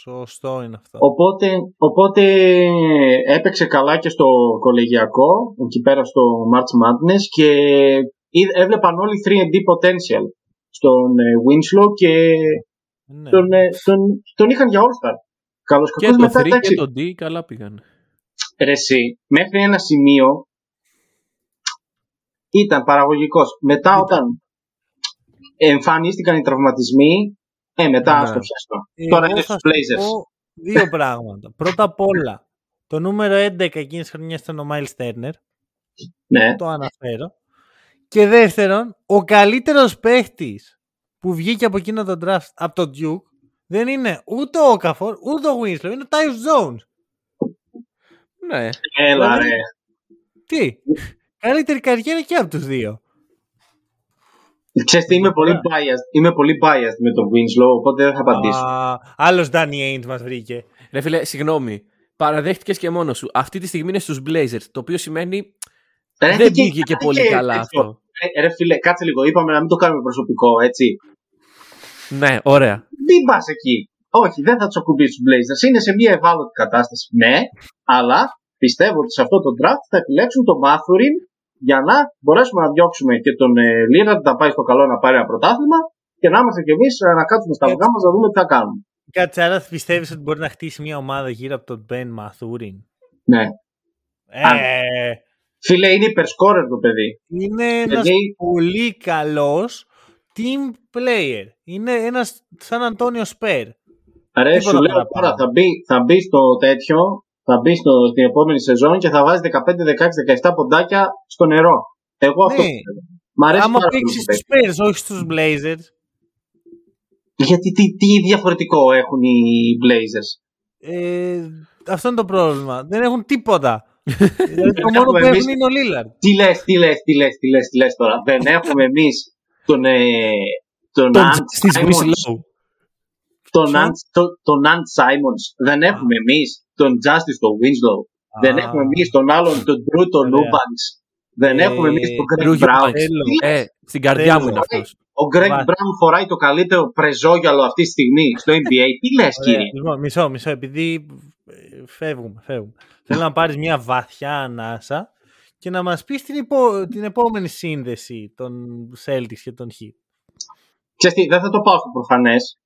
Σωστό είναι αυτό. Οπότε, οπότε έπαιξε καλά και στο κολεγιακό, εκεί πέρα στο March Madness και είδ- έβλεπαν όλοι 3D potential στον ε, Winslow και Ναι. τον, ε, τον, τον είχαν για All-Star. Καλώς Και κακώς το μετά, 3 εντάξει, και το D καλά πήγαν. ρε εσύ, μέχρι ένα σημείο ήταν παραγωγικός. Μετά όταν εμφανίστηκαν οι τραυματισμοί, ε, μετά Ναι. ας το πιαστώ. Εγώ Τώρα είναι θα στους σου Blazers. πω Δύο πράγματα. Πρώτα απ' όλα, το νούμερο 11 εκείνης της χρονιάς ήταν ο Miles Turner. Ναι. Το αναφέρω. Και δεύτερον, ο καλύτερος παίχτης που βγήκε από εκείνο το draft από το Duke δεν είναι ούτε ο Okafor ούτε ο Winslow, είναι ο Tyus Jones. Ναι. Έλα Δηλαδή, ρε. Τι, καλύτερη καριέρα και από τους δύο. Ξέρεις τι, είμαι πολύ Ναι. biased, είμαι πολύ biased με τον Winslow, οπότε δεν θα απαντήσω. Α, άλλος Danny Ainge μας βρήκε. Ρε φίλε, συγγνώμη. Παραδέχτηκες και μόνος σου. Αυτή τη στιγμή είναι στους Blazers. Το οποίο σημαίνει Ρε, δεν τι- πήγε και τι- πολύ τι- καλά τέτοιο. αυτό. Ρε, ρε φίλε, κάτσε λίγο, είπαμε να μην το κάνουμε προσωπικό, έτσι. Ναι, ωραία. Μην πας εκεί. Όχι, δεν θα τους ακουμπήσεις τους Blazers. Είναι σε μια ευάλωτη κατάσταση. Ναι, αλλά πιστεύω ότι σε αυτό το draft θα επιλέξουν τον Μάθουριν για να μπορέσουμε να διώξουμε και τον ε, Lillard να πάει στο καλό να πάρει ένα πρωτάθλημα και να είμαστε κι εμείς να κάτσουμε στα αυγά μας να δούμε τι θα κάνουμε. Κάτσε, άρα πιστεύεις ότι μπορεί να χτίσει μια ομάδα γύρω από τον Ben Mathurin. Ναι. Ε, Φίλε, είναι υπερσκόρερ το παιδί. είναι ένας Δηλαδή- πολύ καλός team player. Είναι ένας σαν Αντώνιο Σπέρ. Ρε, Τίποτα σου λέω παραπάνω. τώρα, θα μπει, θα μπει στο τέτοιο, θα μπει στο, στην επόμενη σεζόν και θα βάζει 15, 16, 17 ποντάκια στο νερό. Εγώ αυτό Ναι. πιστεύω. Μ' αρέσει Άμα πάρα πολύ παίξεις το στους παίκτη. Spurs, όχι στους Blazers, Γιατί τι, τι διαφορετικό έχουν οι Blazers; ε, αυτό είναι το πρόβλημα. Δεν έχουν τίποτα. <laughs> δηλαδή, το Δεν μόνο έχουμε που εμείς- έχουν είναι ο Lillard. Τι λες, τι λες, τι λες, τι λες, τι λες τώρα. Δεν έχουμε εμείς τον. Ε, τον Τον Ant Justice Simons, Winslow. τον Ποιον; Ant, το- τον Ant Simons. Δεν έχουμε εμείς τον Justice τον Winslow. Δεν Α. έχουμε εμείς τον άλλον τον Drew τον Ωραία. Eubanks. Δεν Ε, έχουμε εμείς τον Drew Greg Brown. Eubanks. Θέλω. Ε, στην καρδιά Θέλω. μου είναι αυτός. Ο Greg Βα- Brown φοράει το καλύτερο πρεζόγιαλο αυτή τη στιγμή στο NBA. Τι λες, Ωραία. κύριε; Λοιπόν, μισό, μισό, επειδή ε, φεύγουμε, φεύγουμε. Θέλω να πάρεις μια βαθιά ανάσα και να μας πεις την, υπό- την επόμενη σύνδεση των Celtics και των Heat. Ξέρεις τι, δεν θα το πάω στο προφανές.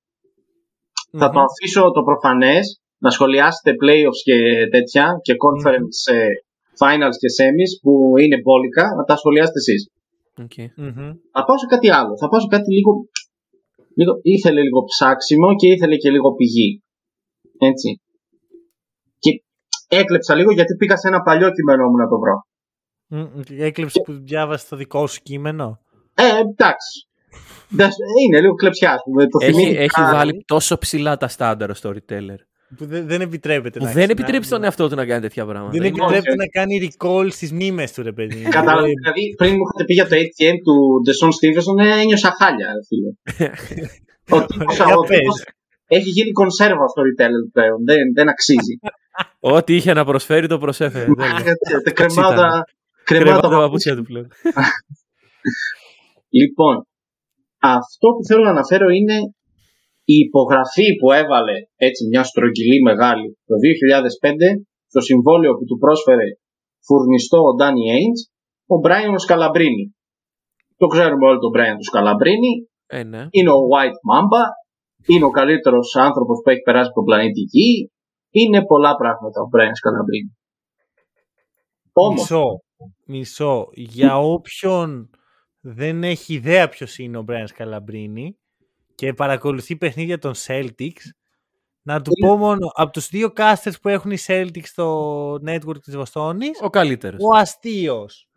Θα Μμμ. το αφήσω το προφανές να σχολιάσετε playoffs και τέτοια και conference ε, finals και semis που είναι μπόλικα, να τα σχολιάσετε εσείς. Οκ. Μμμ. Θα πάω σε κάτι άλλο. Θα πάω σε κάτι λίγο, λίγο. ήθελε λίγο ψάξιμο και ήθελε και λίγο πηγή. Έτσι. Και έκλεψα λίγο γιατί πήγα σε ένα παλιό κείμενό μου να το βρω. Μμ, Έκλειψε που διάβασε το δικό σου κείμενο; Ε, εντάξει. Δεν- Είναι λίγο κλεψιά, ας πούμε. Το Έχει, θυμήθηκα. έχει βάλει τόσο ψηλά τα στάνταρ ο storyteller. Που δεν, δεν επιτρέπεται Που να δεν κάνει- επιτρέπει στον εαυτό του να κάνει τέτοια πράγματα. Δεν Είναι- επιτρέπεται όχι. να κάνει recall στις μνήμες του, ρε παιδί. μου. Κατάλαβα. Ε, Δηλαδή, πριν μου είχατε πει για το ATM του Ντεσόν Στίβενσον, ε, ένιωσα χάλια, ρε φίλε. <laughs> ο τύπος, Για ο πες. τύπος έχει γίνει κονσέρβα storyteller πλέον. Δεν, δεν αξίζει. Ό,τι είχε να προσφέρει το προσέφερε. Δεν λέω. Ε, Κρεμάω τα, κρεμάω Κρεμά τα τα παπούτσια. παπούτσια του πλέον. Λοιπόν, αυτό που θέλω να αναφέρω είναι η υπογραφή που έβαλε έτσι μια στρογγυλή μεγάλη το 2005 στο συμβόλαιο που του πρόσφερε φουρνιστό ο Ντάνι Έιντς, ο Μπράιον Σκαλαμπρίνη. Το ξέρουμε όλοι τον Brian του Σκαλαμπρίνη. Ε, ναι. Είναι ο White Mamba. Είναι ο καλύτερος άνθρωπος που έχει περάσει από τον πλανήτη Γη. Είναι πολλά πράγματα ο Brian Σκαλαμπρίνη. Όμω, Μισό. Μισό. Για όποιον δεν έχει ιδέα ποιος είναι ο Brian Scalabrine και παρακολουθεί παιχνίδια των Celtics, να του πω μόνο από τους δύο casters που έχουν οι Celtics στο network της Βοστόνης, Ο καλύτερος. ο αστείος.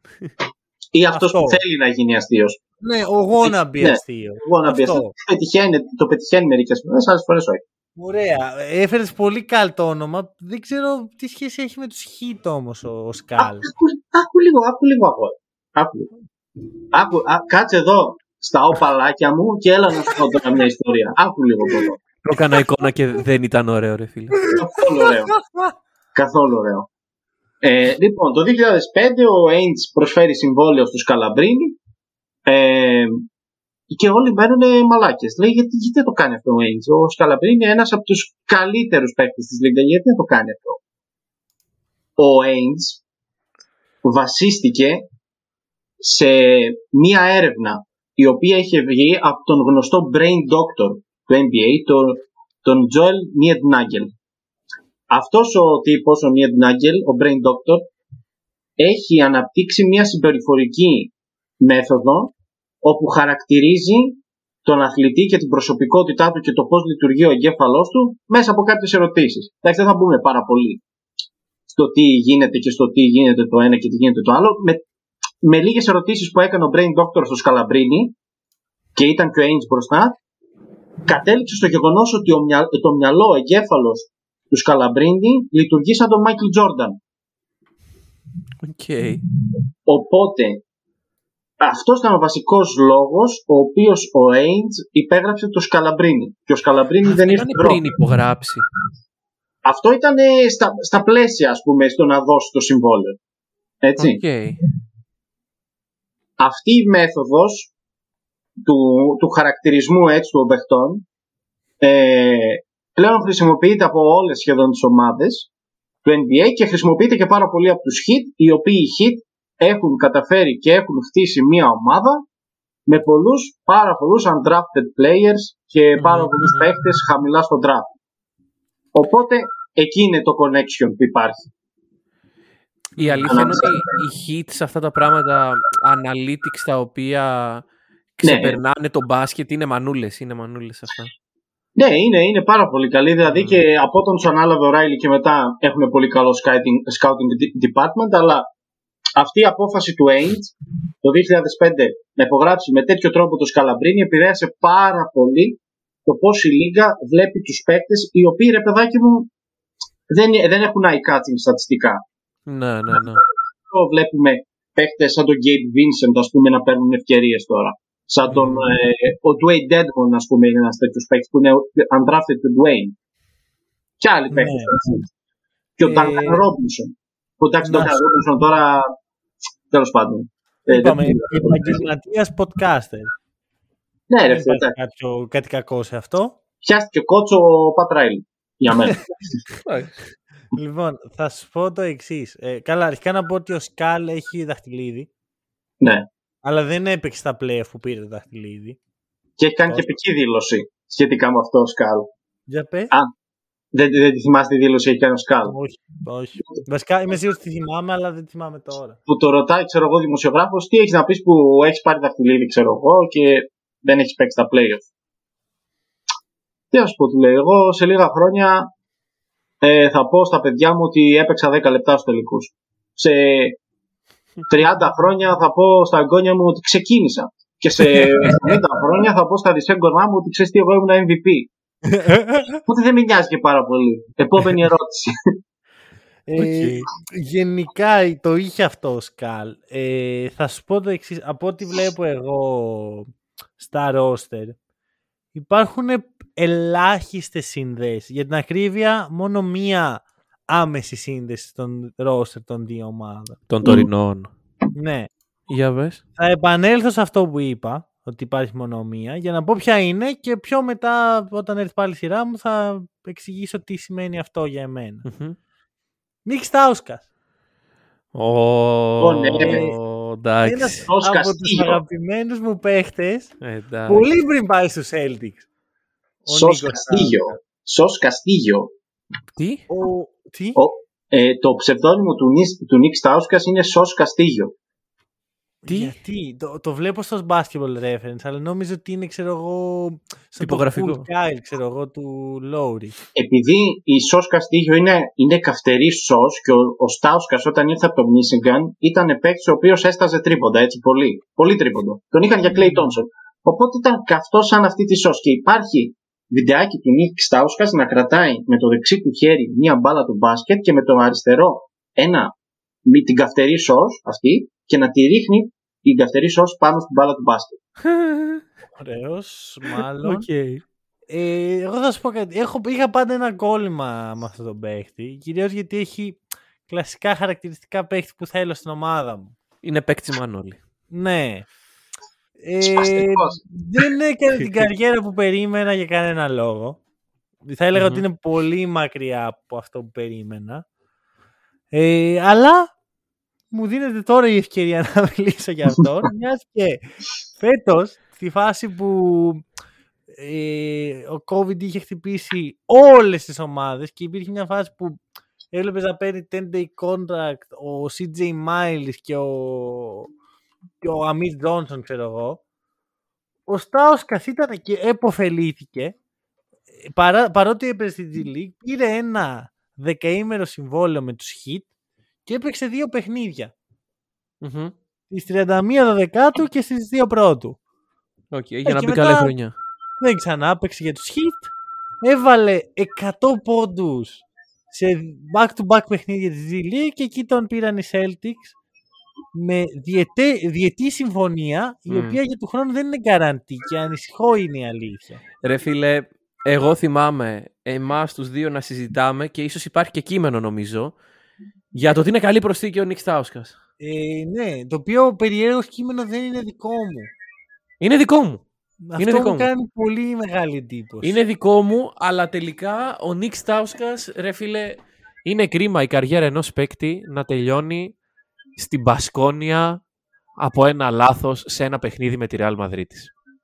ή αυτός Αυτό. που θέλει να γίνει αστείος. Ναι, ο wannabe Ναι. αστείος. Εγώ να πει Αυτό. αυτό. Πετυχαίνει, το πετυχαίνει μερικές φορές, άλλες φορές όχι. Ωραία. Έφερες πολύ καλ το όνομα. Δεν ξέρω τι σχέση έχει με τους Hit όμως ο, ο Σκάλ. Άκου, άκου λίγο, άκου λίγο αγόρι. Άκου. λίγο. άκου α, κάτσε εδώ στα όπαλάκια μου και έλα να σου πω τώρα μια ιστορία. Άκου λίγο από εδώ. Το έκανα εικόνα και δεν ήταν ωραίο, ρε φίλε. Καθόλου ωραίο. Καθόλου ωραίο. Ε, λοιπόν, το 2005 ο Ainge προσφέρει συμβόλαιο στους Καλαμπρίνη ε, και όλοι μένουν μαλάκες. Λέει γιατί, γιατί δεν το κάνει αυτό ο Ainge. Ο Σκαλαμπρίνη είναι ένας από τους καλύτερους παίκτες της Λίγκα. Γιατί δεν το κάνει αυτό; Ο Ainge βασίστηκε σε μία έρευνα η οποία είχε βγει από τον γνωστό brain doctor του NBA, τον, τον Joel Niednagel. Αυτός ο τύπος, ο Niednagel, ο brain doctor, έχει αναπτύξει μία συμπεριφορική μέθοδο όπου χαρακτηρίζει τον αθλητή και την προσωπικότητά του και το πώς λειτουργεί ο εγκέφαλός του μέσα από κάποιες ερωτήσεις. Εντάξει, δεν θα μπούμε πάρα πολύ στο τι γίνεται και στο τι γίνεται το ένα και τι γίνεται το άλλο. Με, με λίγες ερωτήσεις που έκανε ο Brain Doctor στο Scalabrine και ήταν και ο Ainge μπροστά, κατέληξε στο γεγονός ότι ο μυα- το μυαλό, ο εγκέφαλος του Scalabrine λειτουργεί σαν τον Michael Jordan. Οκ. Οπότε, αυτός ήταν ο βασικός λόγος ο οποίος ο Ainge υπέγραψε το Scalabrine. Και ο Scalabrine δεν ήρθε Ήταν πριν υπογράψει. Αυτό ήταν ε, στα, στα πλαίσια, ας πούμε, στο να δώσει το συμβόλαιο. Έτσι. Οκ. Αυτή η μέθοδος του, του χαρακτηρισμού έτσι των παιχτών ε, πλέον χρησιμοποιείται από όλες σχεδόν τις ομάδες του NBA και χρησιμοποιείται και πάρα πολύ από τους Heat οι οποίοι οι Heat έχουν καταφέρει και έχουν χτίσει μια ομάδα με πολλούς, πάρα πολλούς undrafted players και πάρα Μμμ, πολλούς μμμ. παίχτες χαμηλά στο draft. Οπότε εκεί είναι το connection που υπάρχει. Η αλήθεια είναι Ανάμεσα. ότι οι hits σε αυτά τα πράγματα, analytics τα οποία ξεπερνάνε το μπάσκετ, είναι μανούλες, είναι μανούλες αυτά. Ναι, είναι, είναι πάρα πολύ καλή. Δηλαδή και από όταν του ανάλαβε ο Ράιλι και μετά έχουν πολύ καλό scouting, scouting department, αλλά αυτή η απόφαση του Ainge το 2005 να υπογράψει με τέτοιο τρόπο το Σκαλαμπρίνι επηρέασε πάρα πολύ το πώς η Λίγκα βλέπει τους παίκτες οι οποίοι ρε παιδάκι μου δεν, δεν έχουν eye-catching στατιστικά. Ναι, ναι, ναι. Εδώ βλέπουμε παίκτε σαν τον Gabe Vincent ας πούμε, να παίρνουν ευκαιρίες τώρα. Σαν τον ε, ο Dwayne Dedmon, ας πούμε, είναι ένας τέτοιος παίκτη που είναι undrafted του Dwayne. Και άλλοι Ναι. παίκτε. Και ο Ε, Duncan Robinson. Που εντάξει, να τον Duncan σου- Robinson τώρα. Τέλος πάντων. Ε, Είπαμε, δεν- επαγγελματία podcaster. Ναι, ρε Δεν φίλε, υπάρχει εντάξει. κάποιο, κάτι κακό σε αυτό. Πιάστηκε κότσο ο Πατράιλ. Για μένα. <laughs> λοιπόν, θα σου πω το εξής. Ε, καλά, αρχικά να πω ότι ο Σκάλ έχει δαχτυλίδι, ναι. αλλά δεν έπαιξε στα playoff που πήρε το δαχτυλίδι. Και έχει κάνει και επική δήλωση σχετικά με αυτό ο Σκάλ. Για πες. Δεν, δεν τη θυμάστε τη δήλωση που έχει κάνει ο Σκάλ; Όχι, όχι. Βασικά είμαι σίγουρος ότι τη θυμάμαι, αλλά δεν τη θυμάμαι τώρα. που το ρωτάει, ξέρω εγώ, δημοσιογράφος, τι έχεις να πεις που έχεις πάρει δαχτυλίδι, ξέρω εγώ, και δεν έχεις παίξει τα playoff. Τι να σου πω, του λέει, εγώ σε λίγα χρόνια ε, θα πω στα παιδιά μου ότι έπαιξα 10 λεπτά στους τελικούς. Σε 30 χρόνια θα πω στα εγγόνια μου ότι ξεκίνησα. Και σε 50 <laughs> χρόνια θα πω στα δισέγγονά μου ότι ξέρεις τι, εγώ ήμουν MVP. <laughs> Οπότε δεν με νοιάζει και πάρα πολύ. Επόμενη <laughs> ερώτηση. Ε, Οκ. γενικά το είχε αυτό ο Scal. Ε, θα σου πω το εξής. Από ό,τι βλέπω εγώ στα ρόστερ, υπάρχουν ελάχιστες συνδέσεις. Για την ακρίβεια, μόνο μία άμεση σύνδεση στον ρόστερ των δύο ομάδων. Των τωρινών. Ναι. Για βες. Θα επανέλθω σε αυτό που είπα, ότι υπάρχει μόνο μία, για να πω ποια είναι και πιο μετά, όταν έρθει πάλι η σειρά μου, θα εξηγήσω τι σημαίνει αυτό για εμένα. Μμμ. Νίκ Στάουσκας. Ω, ναι. εντάξει. Ένας Ως από τους Καστίγιο. αγαπημένους μου παίχτες, Ε, εντάξει. πολύ πριν πάει στους Celtics. Ο Σος Νίκος Καστίγιο. Σος Καστίγιο. Τι; Ο... Τι; Ο, ε, το ψευδόνυμο του, Νις- του Νίκ Στάουσκας είναι Σος Καστίγιο. Τι; Γιατί, το, το βλέπω στο basketball reference, αλλά νόμιζα ότι είναι, ξέρω εγώ, στο Τυπογραφικό. Cool Kyle, ξέρω εγώ, του Lowry. Επειδή η Σος Καστίγιο είναι, είναι καυτερή σος και ο, ο Στάουσκας όταν ήρθε από το Michigan ήταν παίκτης ο οποίος έσταζε τρίποντα, έτσι πολύ. Πολύ τρίποντο. Τον είχαν για Clay Thompson. Οπότε ήταν καυτός σαν αυτή τη sauce. Και υπάρχει βιντεάκι του Nik Stauskas να κρατάει με το δεξί του χέρι μία μπάλα του μπάσκετ και με το αριστερό ένα με την καυτερή sauce αυτή και να τη ρίχνει την καυτερή sauce πάνω στην μπάλα του μπάσκετ. Ωραίος, μάλλον. Οκ. Ε, εγώ θα σου πω κάτι. Έχω, είχα πάντα ένα κόλλημα με αυτόν τον παίχτη. Κυρίως γιατί έχει κλασικά χαρακτηριστικά παίχτη που θέλω στην ομάδα μου. Είναι παίκτης Μανώλη. Ναι. Ε, Σπαστικός. δεν έκανε την <laughs> καριέρα που περίμενα για κανένα λόγο. Θα έλεγα Μμμ. ότι είναι πολύ μακριά από αυτό που περίμενα. Ε, αλλά μου δίνεται τώρα η ευκαιρία να <laughs> μιλήσω για αυτόν. <laughs> μιας και φέτος, στη φάση που ε, ο COVID είχε χτυπήσει όλες τις ομάδες και υπήρχε μια φάση που έβλεπες να παίρνει 10-day contract ο CJ Miles και ο, και ο Amir Johnson ξέρω εγώ ο Stauskas ήταν και επωφελήθηκε ε, παρά, παρότι έπαιζε στην G League πήρε ένα δεκαήμερο συμβόλαιο με τους Heat και έπαιξε δύο παιχνίδια Μμμ. στις 31 Δεκάτου και στις 2 Πρώτου Οκ, για να και μπει μετά- καλή χρονιά. δεν ξανά παίξε για τους Heat. Έβαλε 100 πόντους σε back-to-back παιχνίδια της G League και εκεί τον πήραν οι Celtics με διετέ, διετή συμφωνία η Μμ. οποία για του χρόνου δεν είναι guarantee και ανησυχώ είναι η αλήθεια. Ρε φίλε, εγώ θυμάμαι εμάς τους δύο να συζητάμε και ίσως υπάρχει και κείμενο νομίζω για το ότι είναι καλή προσθήκη ο Νίκ Στάουσκας. Ε, ναι, το οποίο περίεργο κείμενο δεν είναι δικό μου. Είναι δικό μου. Αυτό δικό μου μου. κάνει πολύ μεγάλη εντύπωση. Είναι δικό μου, αλλά τελικά ο Νίκ Στάουσκας, ρε φίλε, είναι κρίμα η καριέρα ενός παίκτη να τελειώνει στην Μπασκόνια από ένα λάθος σε ένα παιχνίδι με τη Real Madrid.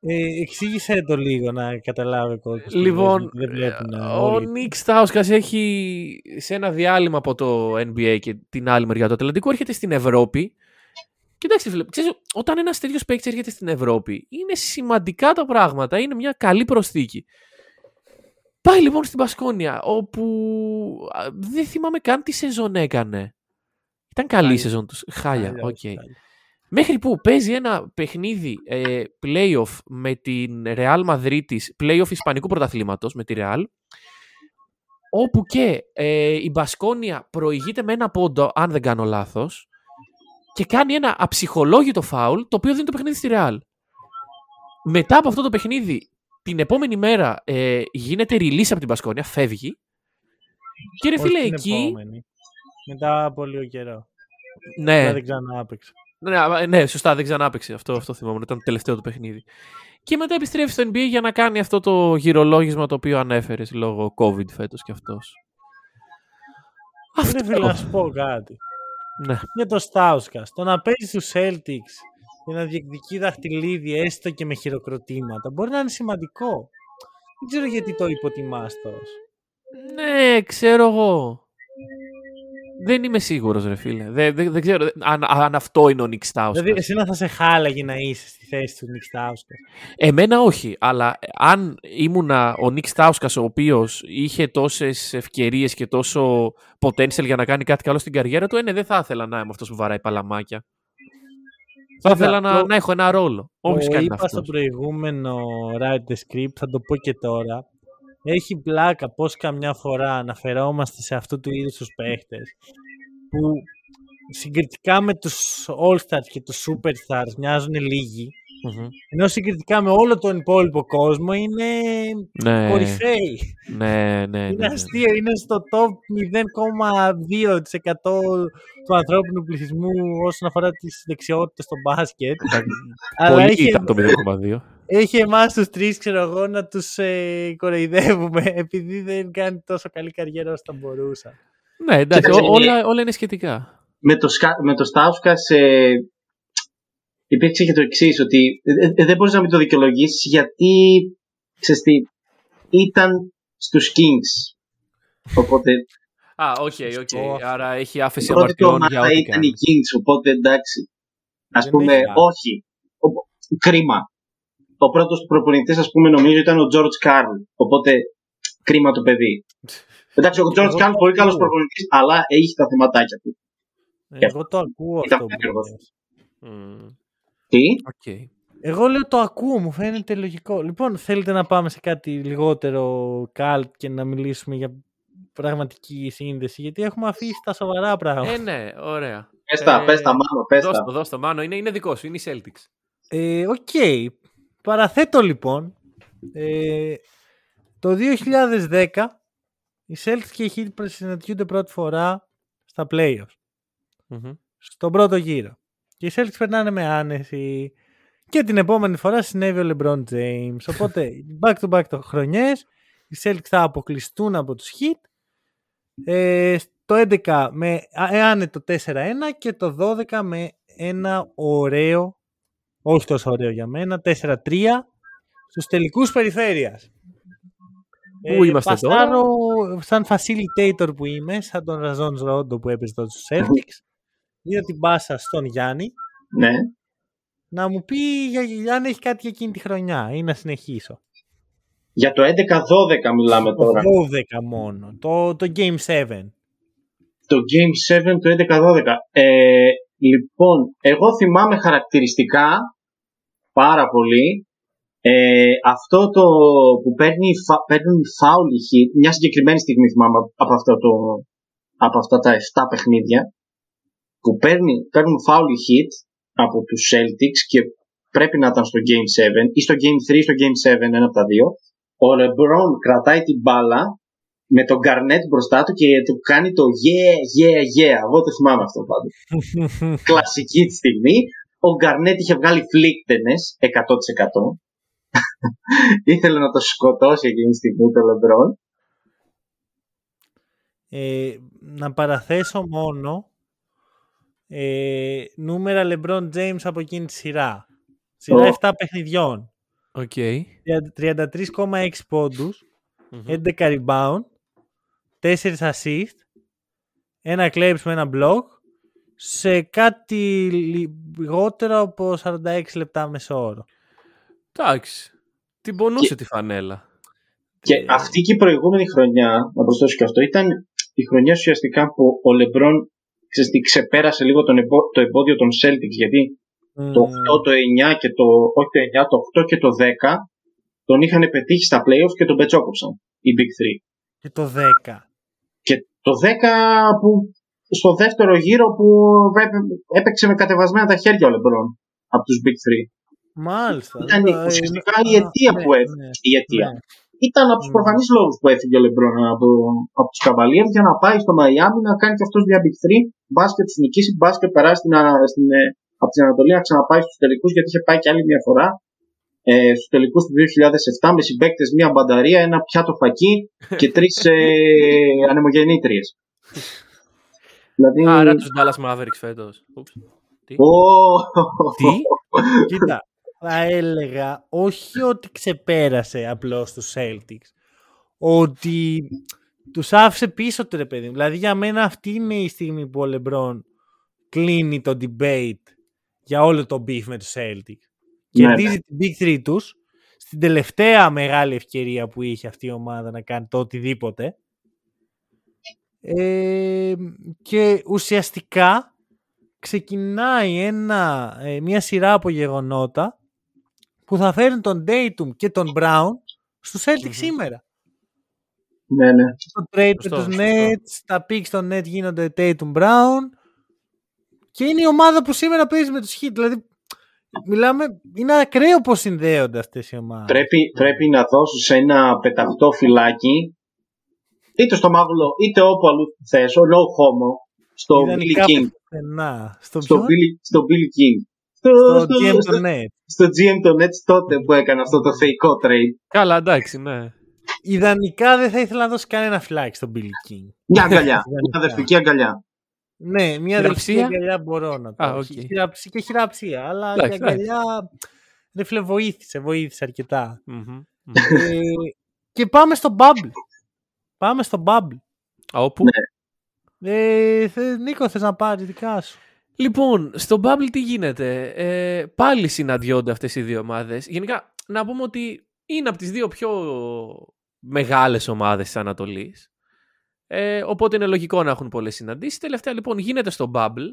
Ε, εξήγησε το λίγο να καταλάβει ο κόσμος. τι Λοιπόν, λες, γιατί δεν βλέπουν ο όλοι. Νίκ Στάουσκας έχει σε ένα διάλειμμα από το NBA και την άλλη μεριά του Ατλαντικού έρχεται στην Ευρώπη. Κοιτάξτε, φίλε, ξέρεις, όταν ένας τέτοιος παίκτης έρχεται στην Ευρώπη, είναι σημαντικά τα πράγματα. Είναι μια καλή προσθήκη. Πάει λοιπόν στην Μπασκόνια, όπου α, δεν θυμάμαι καν τι σεζόν έκανε. Ήταν καλή η Χάλια. σεζόν τους. Χάλια, Χάλια, οκ. χάλια. Μέχρι που παίζει ένα παιχνίδι ε, playoff με την Real Madrid της, playoff Ισπανικού πρωταθλήματος με τη Real, όπου και ε, η Μπασκόνια προηγείται με ένα πόντο, αν δεν κάνω λάθος, και κάνει ένα αψυχολόγητο φάουλ, το οποίο δίνει το παιχνίδι στη Real. Μετά από αυτό το παιχνίδι, την επόμενη μέρα ε, γίνεται release από την Μπασκόνια, φεύγει, και ρε Όχι φίλε, την εκεί... επόμενη. Μετά από λίγο καιρό. Ναι, Μετά δεν ξανά έπαιξε. Ναι, α, ναι, σωστά, δεν ξανά έπαιξε. Αυτό, αυτό θυμόμουν. Ήταν το τελευταίο του παιχνίδι. Και μετά επιστρέφει στο NBA για να κάνει αυτό το γυρολόγισμα το οποίο ανέφερες λόγω COVID φέτος κι αυτός. Ρε φίλε, να σου πω κάτι. Ναι. Για το Στάουσκα. Το να παίζει στους Celtics και να διεκδικεί δαχτυλίδι έστω και με χειροκροτήματα μπορεί να είναι σημαντικό. Δεν ξέρω γιατί το υποτιμάς τόσο. ναι, ξέρω εγώ. Δεν είμαι σίγουρος, ρε φίλε. Δεν, δεν, δεν ξέρω αν, αν αυτό είναι ο Νικ Στάουσκα. Δηλαδή, εσύ να θα σε χάλαγε να είσαι στη θέση του Νικ Στάουσκα. Εμένα όχι, αλλά αν ήμουνα ο Νικ Στάουσκα, ο οποίος είχε τόσες ευκαιρίες και τόσο potential για να κάνει κάτι καλό στην καριέρα του, ε, ναι, δεν θα ήθελα να είμαι αυτός που βαράει παλαμάκια. Θα Κοίτα, ήθελα να, το- να έχω ένα ρόλο. Όποιος Το κάνει είπα αυτό. στο προηγούμενο Write the Script, θα το πω και τώρα. Έχει πλάκα πως καμιά φορά αναφερόμαστε σε αυτού του είδους τους παίχτες που συγκριτικά με τους All-Stars και τους Superstars μοιάζουν λίγοι ενώ συγκριτικά με όλο τον υπόλοιπο κόσμο είναι Ναι, κορυφαίοι. ναι, ναι, ναι, Είναι ναι. αστείο, είναι στο top 0,2% του ανθρώπινου πληθυσμού όσον αφορά τις δεξιότητες στο μπάσκετ. Αλλά Πολύ έχει, ήταν το 0,2. Έχει εμάς τους τρεις, ξέρω εγώ, να τους ε, κοροϊδεύουμε <laughs> επειδή δεν κάνει τόσο καλή καριέρα όσο θα μπορούσα. ναι, εντάξει, Κοίταξε, ό- όλα, όλα είναι σχετικά. με το, Σκα- με το Στάουσκας ε, υπήρξε και το εξής, ότι ε, δεν μπορείς να μην το δικαιολογήσει γιατί ξέρεις τι, ήταν στους Kings. Οπότε. Α, οκ, okay, οκ. Okay. Άρα έχει άφεση Οπότε αμαρτιών το για ό,τι ήταν κάνει. οι Kings, οπότε εντάξει. Α Δεν πούμε, έχει άλλο. όχι. Ο- Κρίμα. Ο πρώτος προπονητής, ας πούμε, νομίζω ήταν ο George Karl. Οπότε κρίμα το παιδί. <laughs> Εντάξει, ο George Εγώ Karl το πολύ καλός ακούω. προπονητής, αλλά έχει τα θεματάκια του. Εγώ το ακούω Ήταν αυτό που περίεργος. λες. Μμμ. Τι; Οκ. Εγώ λέω το ακούω, μου φαίνεται λογικό. Λοιπόν, θέλετε να πάμε σε κάτι λιγότερο cult και να μιλήσουμε για πραγματική σύνδεση, γιατί έχουμε αφήσει τα σοβαρά πράγματα. Ε, ναι, ωραία. Πες τα, Ε, πες τα, Μάνο, πες Δώσ' τα. το, δώσ' το, Μάνο. Είναι, είναι δικός σου, είναι οι Celtics. Ε, Οκ. Παραθέτω λοιπόν. Ε, το 2010 οι Celtics και οι Heat συναντιούνται πρώτη φορά στα playoffs. Μμμ. Στον πρώτο γύρο. Και οι Celtics περνάνε με άνεση. Και την επόμενη φορά συνέβη ο LeBron James. Οπότε <laughs> back to back το χρονιές. Οι Celtics θα αποκλειστούν από τους Heat. Ε, το 11 με α- ε, άνετο 4-1 και το 12 με ένα ωραίο, όχι τόσο ωραίο για μένα, 4-3 στους τελικούς περιφέρειας. Πού είμαστε τώρα; πασάρω σαν facilitator που είμαι, σαν τον Ραζόν Ρόντο που έπαιζε τότε στους Celtics. Δίνω την πάσα στον Γιάννη Ναι. να μου πει για, για αν έχει κάτι για εκείνη τη χρονιά ή να συνεχίσω. Για το 11-12 μιλάμε Το τώρα. 12 μόνο. Το, το Game 7. Το Game 7 το 11-12. Ε, λοιπόν, εγώ θυμάμαι χαρακτηριστικά πάρα πολύ ε, αυτό το που παίρνει, φα- παίρνουν φάουλ οι Heat, μια συγκεκριμένη στιγμή θυμάμαι από, αυτό το, από αυτά τα 7 παιχνίδια που παίρνει, παίρνουν φάουλ οι Heat από τους Celtics και πρέπει να ήταν στο Game 7 ή στο Game 3 ή στο Game 7, ένα από τα δύο. Ο LeBron κρατάει την μπάλα με τον Garnett μπροστά του και του κάνει το yeah, yeah, yeah. Εγώ το θυμάμαι αυτό πάντως. <laughs> Κλασική τη στιγμή. Ο Garnett είχε βγάλει φλύκταινες 100%. <laughs> Ήθελε να το σκοτώσει εκείνη τη στιγμή το LeBron. Ε, να παραθέσω μόνο ε, νούμερα LeBron James από εκείνη τη σειρά. Σειρά Ω. 7 παιχνιδιών. Οκ. 33,6 πόντους, Μμμ. 11 rebound, 4 assist, ένα κλέψ με ένα block, σε κάτι λιγότερο από 46 λεπτά μεσόωρο. Εντάξει. Την πονούσε τη φανέλα. Και Ε, αυτή και η προηγούμενη χρονιά, να προσθέσω και αυτό, ήταν η χρονιά ουσιαστικά που ο LeBron ξέρεις τι, ξεπέρασε λίγο τον εμπο- το εμπόδιο των Celtics γιατί το 8, το 9 και το, όχι το 9, το 8 και το 10 τον είχαν πετύχει στα playoffs και τον πετσόκοψαν οι Big 3. Και το 10. Και το 10 που στο δεύτερο γύρο που έπαι- έπαιξε με κατεβασμένα τα χέρια ο LeBron από τους Big 3. Μάλιστα. Ήταν Ε, ουσιαστικά ε, η αιτία ναι, που έφυγε. ναι, Η αιτία. ναι. Ήταν από τους Mm. προφανείς λόγους που έφυγε ο Λεμπρόν από, από τους Καβαλίε για να πάει στο Μαϊάμι να κάνει και αυτός μια Big 3. Μπάσκετ του νικήσει, μπάσκετ περάσει στην, α- στην, ε, από την Ανατολή να ξαναπάει στους τελικούς γιατί είχε πάει και άλλη μια φορά ε, στους τελικούς του 2007 με συμπαίκτε μια μπανταρία, ένα πιάτο φακί και <laughs> τρεις ε, ανεμογεννήτριες. δηλαδή. Άρα τους Dallas Mavericks φέτος. Ούψ. Τι; Ω, Τι; <laughs> Κοίτα, θα έλεγα όχι ότι ξεπέρασε απλώς τους Celtics, ότι τους άφησε πίσω του ρε παιδί μου. Δηλαδή για μένα αυτή είναι η στιγμή που ο LeBron κλείνει το debate για όλο το beef με τους Celtics. Ναι, Κερδίζει την Big 3 τους στην τελευταία μεγάλη ευκαιρία που είχε αυτή η ομάδα να κάνει το οτιδήποτε. Ε, και ουσιαστικά ξεκινάει ένα, ε, μια σειρά από γεγονότα που θα φέρουν τον Dayton και τον Brown στους Celtics Μμμ. σήμερα. ναι, ναι. Το trade Σωστό, με τους σωστό. Nets, τα picks των Nets γίνονται Tatum Brown και είναι η ομάδα που σήμερα παίζει με τους Heat. Δηλαδή, μιλάμε, είναι ακραίο πώς συνδέονται αυτές οι ομάδες. Πρέπει, πρέπει να δώσεις ένα πεταχτό φυλάκι είτε στο Μάγουλο είτε όπου αλλού θες, ο no homo, στο Billy Ιδανικά King. πουθενά. Στο, Στο ποιον; Billy, στο Billy King. Στο, στο στο, GM στο, των Nets. στο GM των Nets τότε που έκανε αυτό το θεϊκό trade. Καλά, εντάξει, ναι. Ιδανικά δεν θα ήθελα να δώσει κανένα φυλάκι στον Billy King. Μια αγκαλιά. Ιδανικά. μια αδερφική αγκαλιά. Ναι, μια Χειραψία; αδελφική αγκαλιά μπορώ να το Α, πω. οκ. Χειραψία και χειραψία, αλλά Εντάξει, η αγκαλιά ρε φίλε βοήθησε, βοήθησε αρκετά. Μμμ, μμμ. ε, και πάμε στο Bubble. Πάμε στο Bubble. Α, Όπου; Ε, θε- Νίκο, θες να πάρεις δικά σου; Λοιπόν, στο Bubble τι γίνεται; Ε, πάλι συναντιόνται αυτές οι δύο ομάδες. Γενικά, να πούμε ότι είναι από τις δύο πιο μεγάλες ομάδες της Ανατολής. Ε, οπότε είναι λογικό να έχουν πολλές συναντήσεις. Τελευταία λοιπόν γίνεται στο Bubble.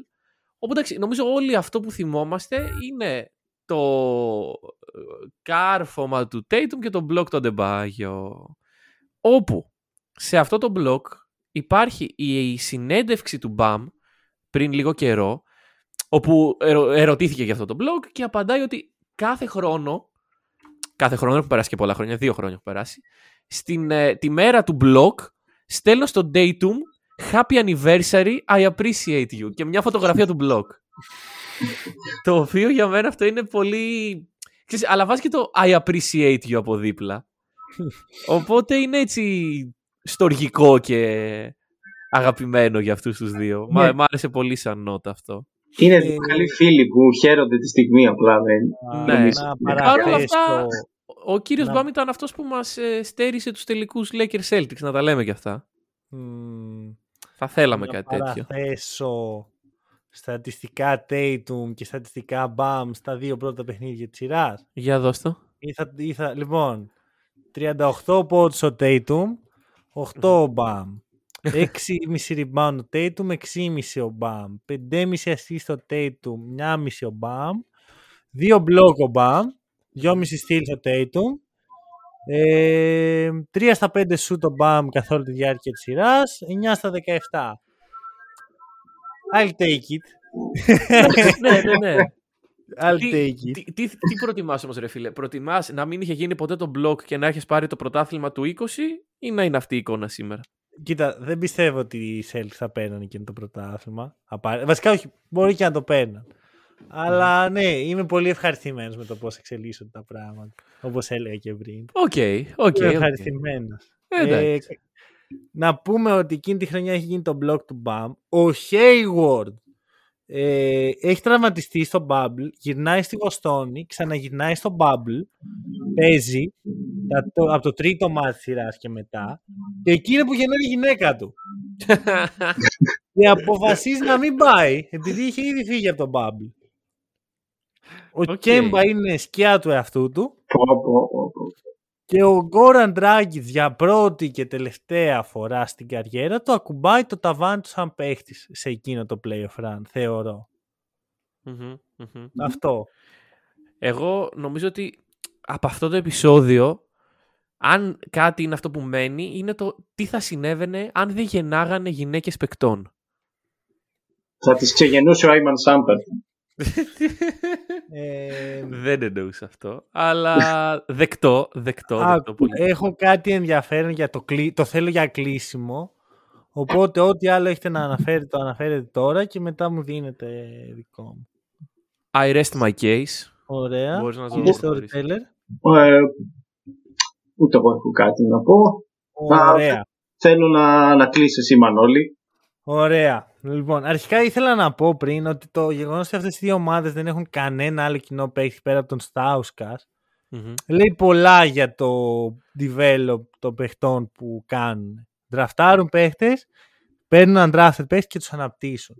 Οπότε εντάξει, νομίζω όλοι αυτό που θυμόμαστε είναι το ε, κάρφωμα του Tatum και το block του Ντεμπάγιο. Όπου σε αυτό το block υπάρχει η συνέντευξη του Μπαμ πριν λίγο καιρό όπου ερω- ερωτήθηκε για αυτό το blog και απαντάει ότι κάθε χρόνο, κάθε χρόνο έχουν περάσει και πολλά χρόνια, δύο χρόνια έχουν περάσει, στην, ε, τη μέρα του blog στέλνω στο datum Happy anniversary, I appreciate you και μια φωτογραφία του blog. το οποίο για μένα αυτό είναι πολύ... Ξέρεις, αλλά βάζεις και το I appreciate you από δίπλα. Οπότε είναι έτσι στοργικό και αγαπημένο για αυτούς τους δύο. Μα- Ναι. Μ' άρεσε πολύ σαν νότα αυτό. Είναι Ε, δύο καλοί φίλοι που χαίρονται τη στιγμή απλά. Δεν... Ναι. νομίζω. Να Παρ' Παρ' όλα παραθέσω. αυτά, ο κύριος να- Μπάμ ήταν αυτός που μας ε, στέρισε τους τελικούς Lakers Celtics, να τα λέμε κι αυτά. Μμμ, Θα θέλαμε να κάτι τέτοιο. παραθέσω στατιστικά Tatum και στατιστικά Bam στα δύο πρώτα παιχνίδια της σειράς. Για δώσ' το. Ή θα, ή θα- λοιπόν, 38 πόντους ο Tatum, 8 ο Bam. <laughs> 6,5 rebound ο Tatum, 6,5 ο Bam. 5,5 assist ο Tatum, 1,5 ο Bam. 2 block ο Bam, 2,5 steals ο Tatum. Ε, 3 στα 5 shoot ο Bam καθ' όλη τη διάρκεια της σειράς, 9 στα 17. I'll take it. <laughs> ναι, ναι, ναι. I'll τι, take it. τι, τι, τι προτιμάς όμως ρε φίλε; Προτιμάς να μην είχε γίνει ποτέ το block και να έχεις πάρει το πρωτάθλημα του 20 ή να είναι αυτή η εικόνα σήμερα; Κοίτα, δεν πιστεύω ότι οι Celtics θα παίρνανε και το πρωτάθλημα. Απα- Βασικά όχι, μπορεί και να το παίρναν. Αλλά ναι, είμαι πολύ ευχαριστημένος με το πώς εξελίσσονται τα πράγματα. Όπως έλεγα και πριν. Οκ, οκ. Είμαι οκ. ευχαριστημένος. Ε, εντάξει. να πούμε ότι εκείνη τη χρονιά έχει γίνει το block του Bam. Ο Hayward ε, έχει τραυματιστεί στο Bubble, γυρνάει στη Βοστόνη, ξαναγυρνάει στο Bubble, παίζει τα- το- από το τρίτο μάτι της σειράς και μετά και εκεί είναι που γεννάει η γυναίκα του. <laughs> και αποφασίζει να μην πάει επειδή είχε ήδη φύγει από το Bubble. Ο Οκ. Κέμπα είναι σκιά του εαυτού του Πω, πω, πω, πω. και ο Γκόραν Ντράγκιτς για πρώτη και τελευταία φορά στην καριέρα του ακουμπάει το ταβάνι του σαν παίχτης σε εκείνο το playoff run, θεωρώ. Μμμ, μμμ. Αυτό. Εγώ νομίζω ότι από αυτό το επεισόδιο, αν κάτι είναι αυτό που μένει, είναι το τι θα συνέβαινε αν δεν γεννάγανε γυναίκες παικτών. Θα τις ξεγεννούσε ο Άιμαν Σάμπερ. Ε, δεν εννοούσα αυτό, αλλά δεκτό, δεκτό, άκου, δεκτό πολύ. έχω κάτι ενδιαφέρον για το κλει... το θέλω για κλείσιμο. Οπότε ό,τι άλλο έχετε να αναφέρετε το αναφέρετε τώρα και μετά μου δίνετε δικό μου. I rest my case. Ωραία. Μπορείς να το Κύριε προχωρήσεις. Storyteller. Ε, ούτε εγώ έχω κάτι να πω. Ωραία. Θέλω να, να κλείσει εσύ Μανώλη. Ωραία. Λοιπόν, αρχικά ήθελα να πω πριν ότι το γεγονός ότι αυτές οι δύο ομάδες δεν έχουν κανένα άλλο κοινό παίχτη πέρα από τον Στάουσκα Μμμ. λέει πολλά για το develop των παιχτών που κάνουν. Δραφτάρουν παίχτες, παίρνουν undrafted παίχτες και τους αναπτύσσουν.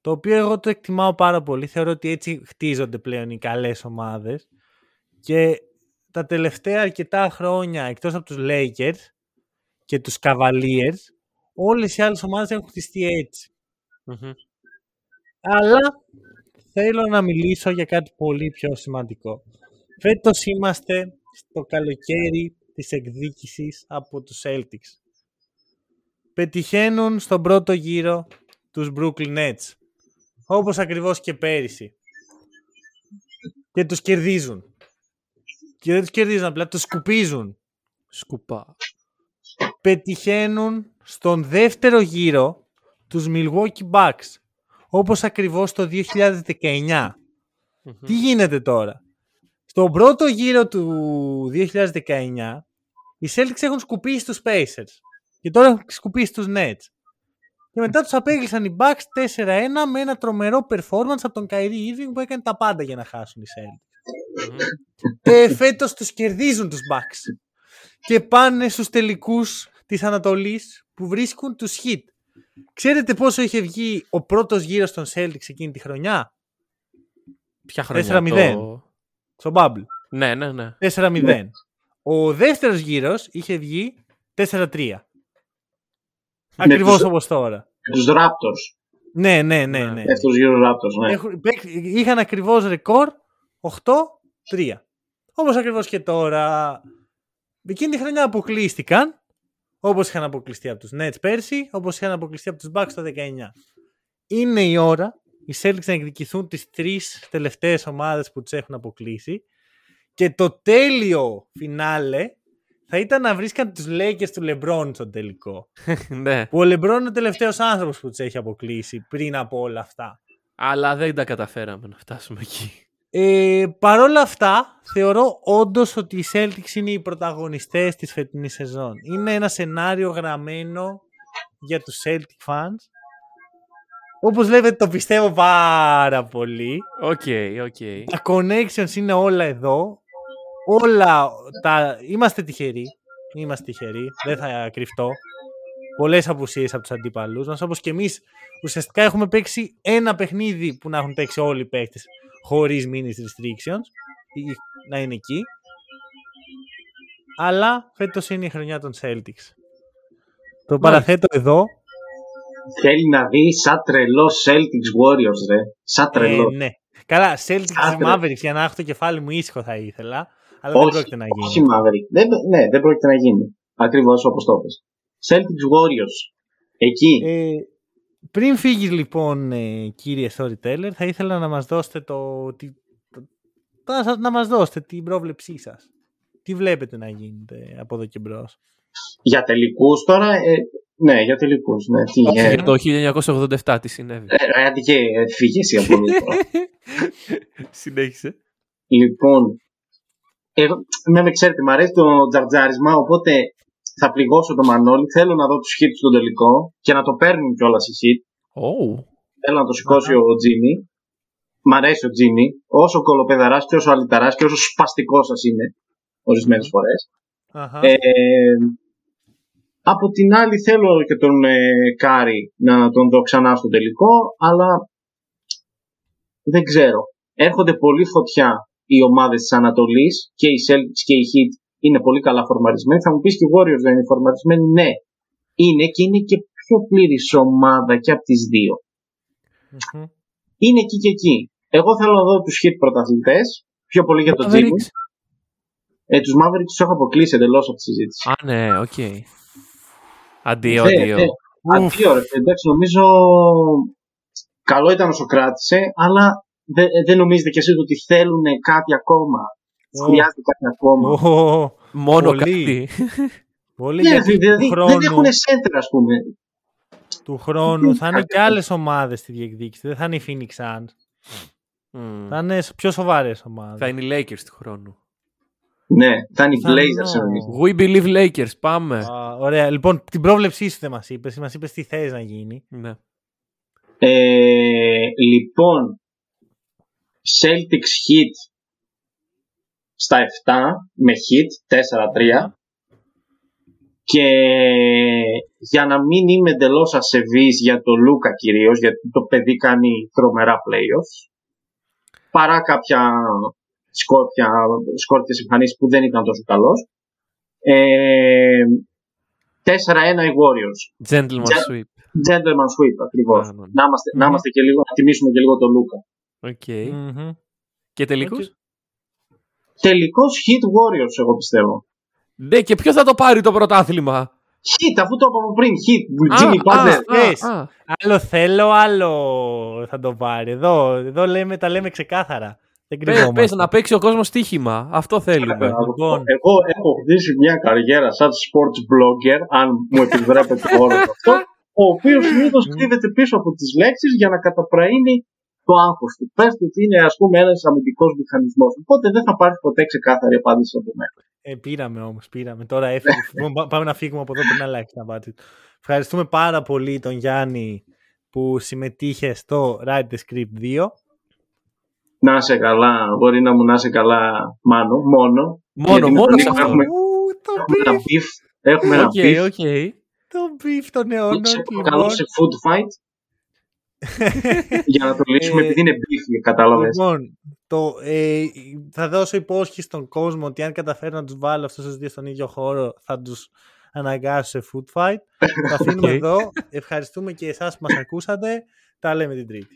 Το οποίο εγώ το εκτιμάω πάρα πολύ. Θεωρώ ότι έτσι χτίζονται πλέον οι καλές ομάδες. Και τα τελευταία αρκετά χρόνια, εκτός από τους Lakers και τους Cavaliers, όλες οι άλλες ομάδες έχουν χτιστεί έτσι. Μμμ. Αλλά θέλω να μιλήσω για κάτι πολύ πιο σημαντικό. Φέτος είμαστε στο καλοκαίρι της εκδίκησης από τους Celtics. Πετυχαίνουν στον πρώτο γύρο τους Brooklyn Nets. Όπως ακριβώς και πέρυσι. Και τους κερδίζουν. Και δεν τους κερδίζουν απλά, τους σκουπίζουν. Σκουπά. Πετυχαίνουν στον δεύτερο γύρο τους Milwaukee Bucks. Όπως ακριβώς το 2019. Μμμ. Τι γίνεται τώρα; Στον πρώτο γύρο του 2019 οι Celtics έχουν σκουπίσει τους Pacers και τώρα έχουν σκουπίσει τους Nets. Και μετά τους απέκλεισαν οι Bucks 4-1 με ένα τρομερό performance από τον Kyrie Irving που έκανε τα πάντα για να χάσουν οι Celtics. ε, φέτος τους κερδίζουν τους Bucks και πάνε στους τελικούς της Ανατολής που βρίσκουν τους Heat. Ξέρετε πόσο είχε βγει ο πρώτος γύρος των Celtics εκείνη τη χρονιά; Ποια χρονιά 4-0. το... Στο Bubble. Ναι, ναι, ναι. 4-0. Ο δεύτερος γύρος είχε βγει 4-3. Ακριβώς τους- όπως τώρα. Τους Raptors. Ναι, ναι, ναι. ναι. Δεύτερος γύρος Raptors, ναι. Έχουν- παίκ- είχαν ακριβώς ρεκόρ 8-3. Όπως ακριβώς και τώρα. Εκείνη τη χρονιά αποκλείστηκαν. Όπως είχαν αποκλειστεί από τους Nets πέρσι, όπως είχαν αποκλειστεί από τους Bucks το 19. Είναι η ώρα οι Celtics να εκδικηθούν τις τρεις τελευταίες ομάδες που τους έχουν αποκλείσει και το τέλειο φινάλε θα ήταν να βρίσκαν τους Lakers του LeBron στο τελικό. <laughs> ναι. Που ο LeBron είναι ο τελευταίος άνθρωπος που τους έχει αποκλείσει πριν από όλα αυτά. Αλλά δεν τα καταφέραμε να φτάσουμε εκεί. Ε, Παρ' όλα αυτά, θεωρώ όντως ότι οι Celtics είναι οι πρωταγωνιστές της φετινής σεζόν. Είναι ένα σενάριο γραμμένο για τους Celtic fans. Όπως βλέπετε το πιστεύω πάρα πολύ. Οκ, οκ. Τα connections είναι όλα εδώ. Όλα τα... Είμαστε τυχεροί. Είμαστε τυχεροί. Δεν θα κρυφτώ. Πολλές απουσίες από τους αντιπάλους μας. Όπως και εμείς ουσιαστικά έχουμε παίξει ένα παιχνίδι που να έχουν παίξει όλοι οι παίκτες χωρίς minutes restrictions. Ή να είναι εκεί. Αλλά φέτος είναι η χρονιά των Celtics. Το παραθέτω εδώ. Θέλει να δει σαν τρελό Celtics Warriors, ρε. Σαν τρελό. Ε, ναι. Καλά, Celtics Άντρε. Mavericks για να έχω το κεφάλι μου ήσυχο θα ήθελα. Αλλά δεν όχι, πρόκειται να γίνει. όχι Maverick. Δεν, ναι, δεν πρόκειται να γίνει. Ακριβώς όπως το είπες. Celtics Warriors. Εκεί. Ε, πριν φύγεις λοιπόν ε, κύριε Storyteller θα ήθελα να μας δώσετε το, τι, το- το- να μας δώσετε την πρόβλεψή σας. Τι βλέπετε να γίνεται από εδώ και μπρος; Για τελικούς τώρα. Ε, ναι, για τελικούς. Ναι, τι, ε, Για το 1987 τι συνέβη. ε, ε, άντε και ε, φύγε εσύ από εδώ τώρα. <laughs> Συνέχισε. Λοιπόν, εγώ, με, με ξέρετε, μου αρέσει το τζαρτζάρισμα, οπότε θα πληγώσω το Μανώλη. Θέλω να δω του hits στον τελικό και να το παίρνουν κιόλας οι hit. Oh. Θέλω να το σηκώσει ο Τζίμι. Μ' αρέσει ο Τζίμι. Όσο κωλοπαιδαράς και όσο αληταράς και όσο σπαστικός σα είναι ορισμένες φορές. Αχα. Ε, από την άλλη θέλω και τον ε, Κάρι να τον δω ξανά στο τελικό, αλλά δεν ξέρω. Έρχονται πολύ φωτιά οι ομάδες της Ανατολής και οι Celtics και οι Heat είναι πολύ καλά φορμαρισμένοι. Θα μου πεις και οι Warriors δεν είναι φορμαρισμένοι. Ναι, είναι και είναι και πιο πλήρης ομάδα και από τις δύο. Μμμ. Είναι εκεί και εκεί. Εγώ θέλω να δω τους Heat πρωταθλητές, πιο πολύ για τον Jimmy. Mavericks. Ε, τους Mavericks τους έχω αποκλείσει εντελώς από τη συζήτηση. Α, ναι, οκ. Αντίο, Ναι, αντίο. ναι. Αντίο, ρε. φίλε. Εντάξει, νομίζω καλό ήταν όσο κράτησε, αλλά δεν, δεν νομίζετε κι εσείς ότι θέλουν κάτι ακόμα; Ω. Χρειάζεται κάτι ακόμα. Ω, Μόνο πολύ. κάτι. Πολύ Ναι, γιατί δηλαδή του δεν χρόνου, έχουν center, ας πούμε. του χρόνου θα είναι και άλλες ομάδες στη διεκδίκηση. Δεν θα είναι οι Phoenix Suns. Μμ. Θα είναι πιο σοβαρές ομάδες. Θα είναι οι Lakers του χρόνου. Ναι, θα είναι οι Πιθανό. Blazers νομίζω. We believe Lakers, πάμε. Α, ωραία. Λοιπόν, την πρόβλεψή σου δεν μας είπες. Μας είπες τι θες να γίνει. Ναι. Ε, λοιπόν, Celtics Heat στα 7 με Heat 4-3 και για να μην είμαι εντελώς ασεβής για το Λούκα κυρίως γιατί το παιδί κάνει τρομερά playoffs παρά κάποια σκόρπια, σκόρπιες εμφανίσεις που δεν ήταν τόσο καλός ε, 4-1 οι Warriors Gentleman Gen- sweep. Gentleman sweep ακριβώς Α, ναι. να, είμαστε, να Μμμ. είμαστε και λίγο, να τιμήσουμε και λίγο τον Λούκα Οκ. Μμμ. Και τελικούς; Τελικός Heat Warriors, εγώ πιστεύω. Ναι, και ποιος θα το πάρει το πρωτάθλημα; Heat, αφού το είπαμε πριν. Heat, Α, Jimmy α, Butler. Πες. α, α. Άλλο θέλω, άλλο θα το πάρει. Εδώ, εδώ λέμε, τα λέμε ξεκάθαρα. Δεν Πες, κρυβόμαστε. πες να παίξει ο κόσμος στοίχημα. Αυτό θέλουμε. Λοιπόν. Εγώ έχω χτίσει μια καριέρα σαν sports blogger, αν μου επιτρέπετε το όρο αυτό, ο οποίος συνήθως κρύβεται πίσω από τις λέξεις για να καταπραίνει το άγχος του. Πες του ότι είναι ας πούμε ένας αμυντικός μηχανισμός. Οπότε δεν θα πάρεις ποτέ ξεκάθαρη απάντηση από μένα. Ε, πήραμε όμως, πήραμε. Τώρα έφυγε. <laughs> Πά- Πάμε να φύγουμε από εδώ πριν αλλάξει την απάντηση. Ευχαριστούμε πάρα πολύ τον Γιάννη που συμμετείχε στο Ride the Script 2. Να σε καλά, μπορεί να μου να σε καλά, Μάνο, μόνο. Μόνο, Γιατί με μόνο τον σε Νίκο αυτός. Έχουμε, Ου, το έχουμε ένα beef, beef. Έχουμε ένα Οκ, beef. οκ. το beef των αιώνων. Σε λοιπόν. καλώ σε food fight. Για να το λύσουμε, Ε, επειδή είναι beef, κατάλαβες. Λοιπόν, το, ε, θα δώσω υπόσχεση στον κόσμο ότι αν καταφέρω να τους βάλω αυτούς τους δύο στον ίδιο χώρο θα τους αναγκάσω σε food fight. το <laughs> αφήνουμε Οκ. εδώ. Ευχαριστούμε και εσάς που μας ακούσατε. Τα λέμε την Τρίτη.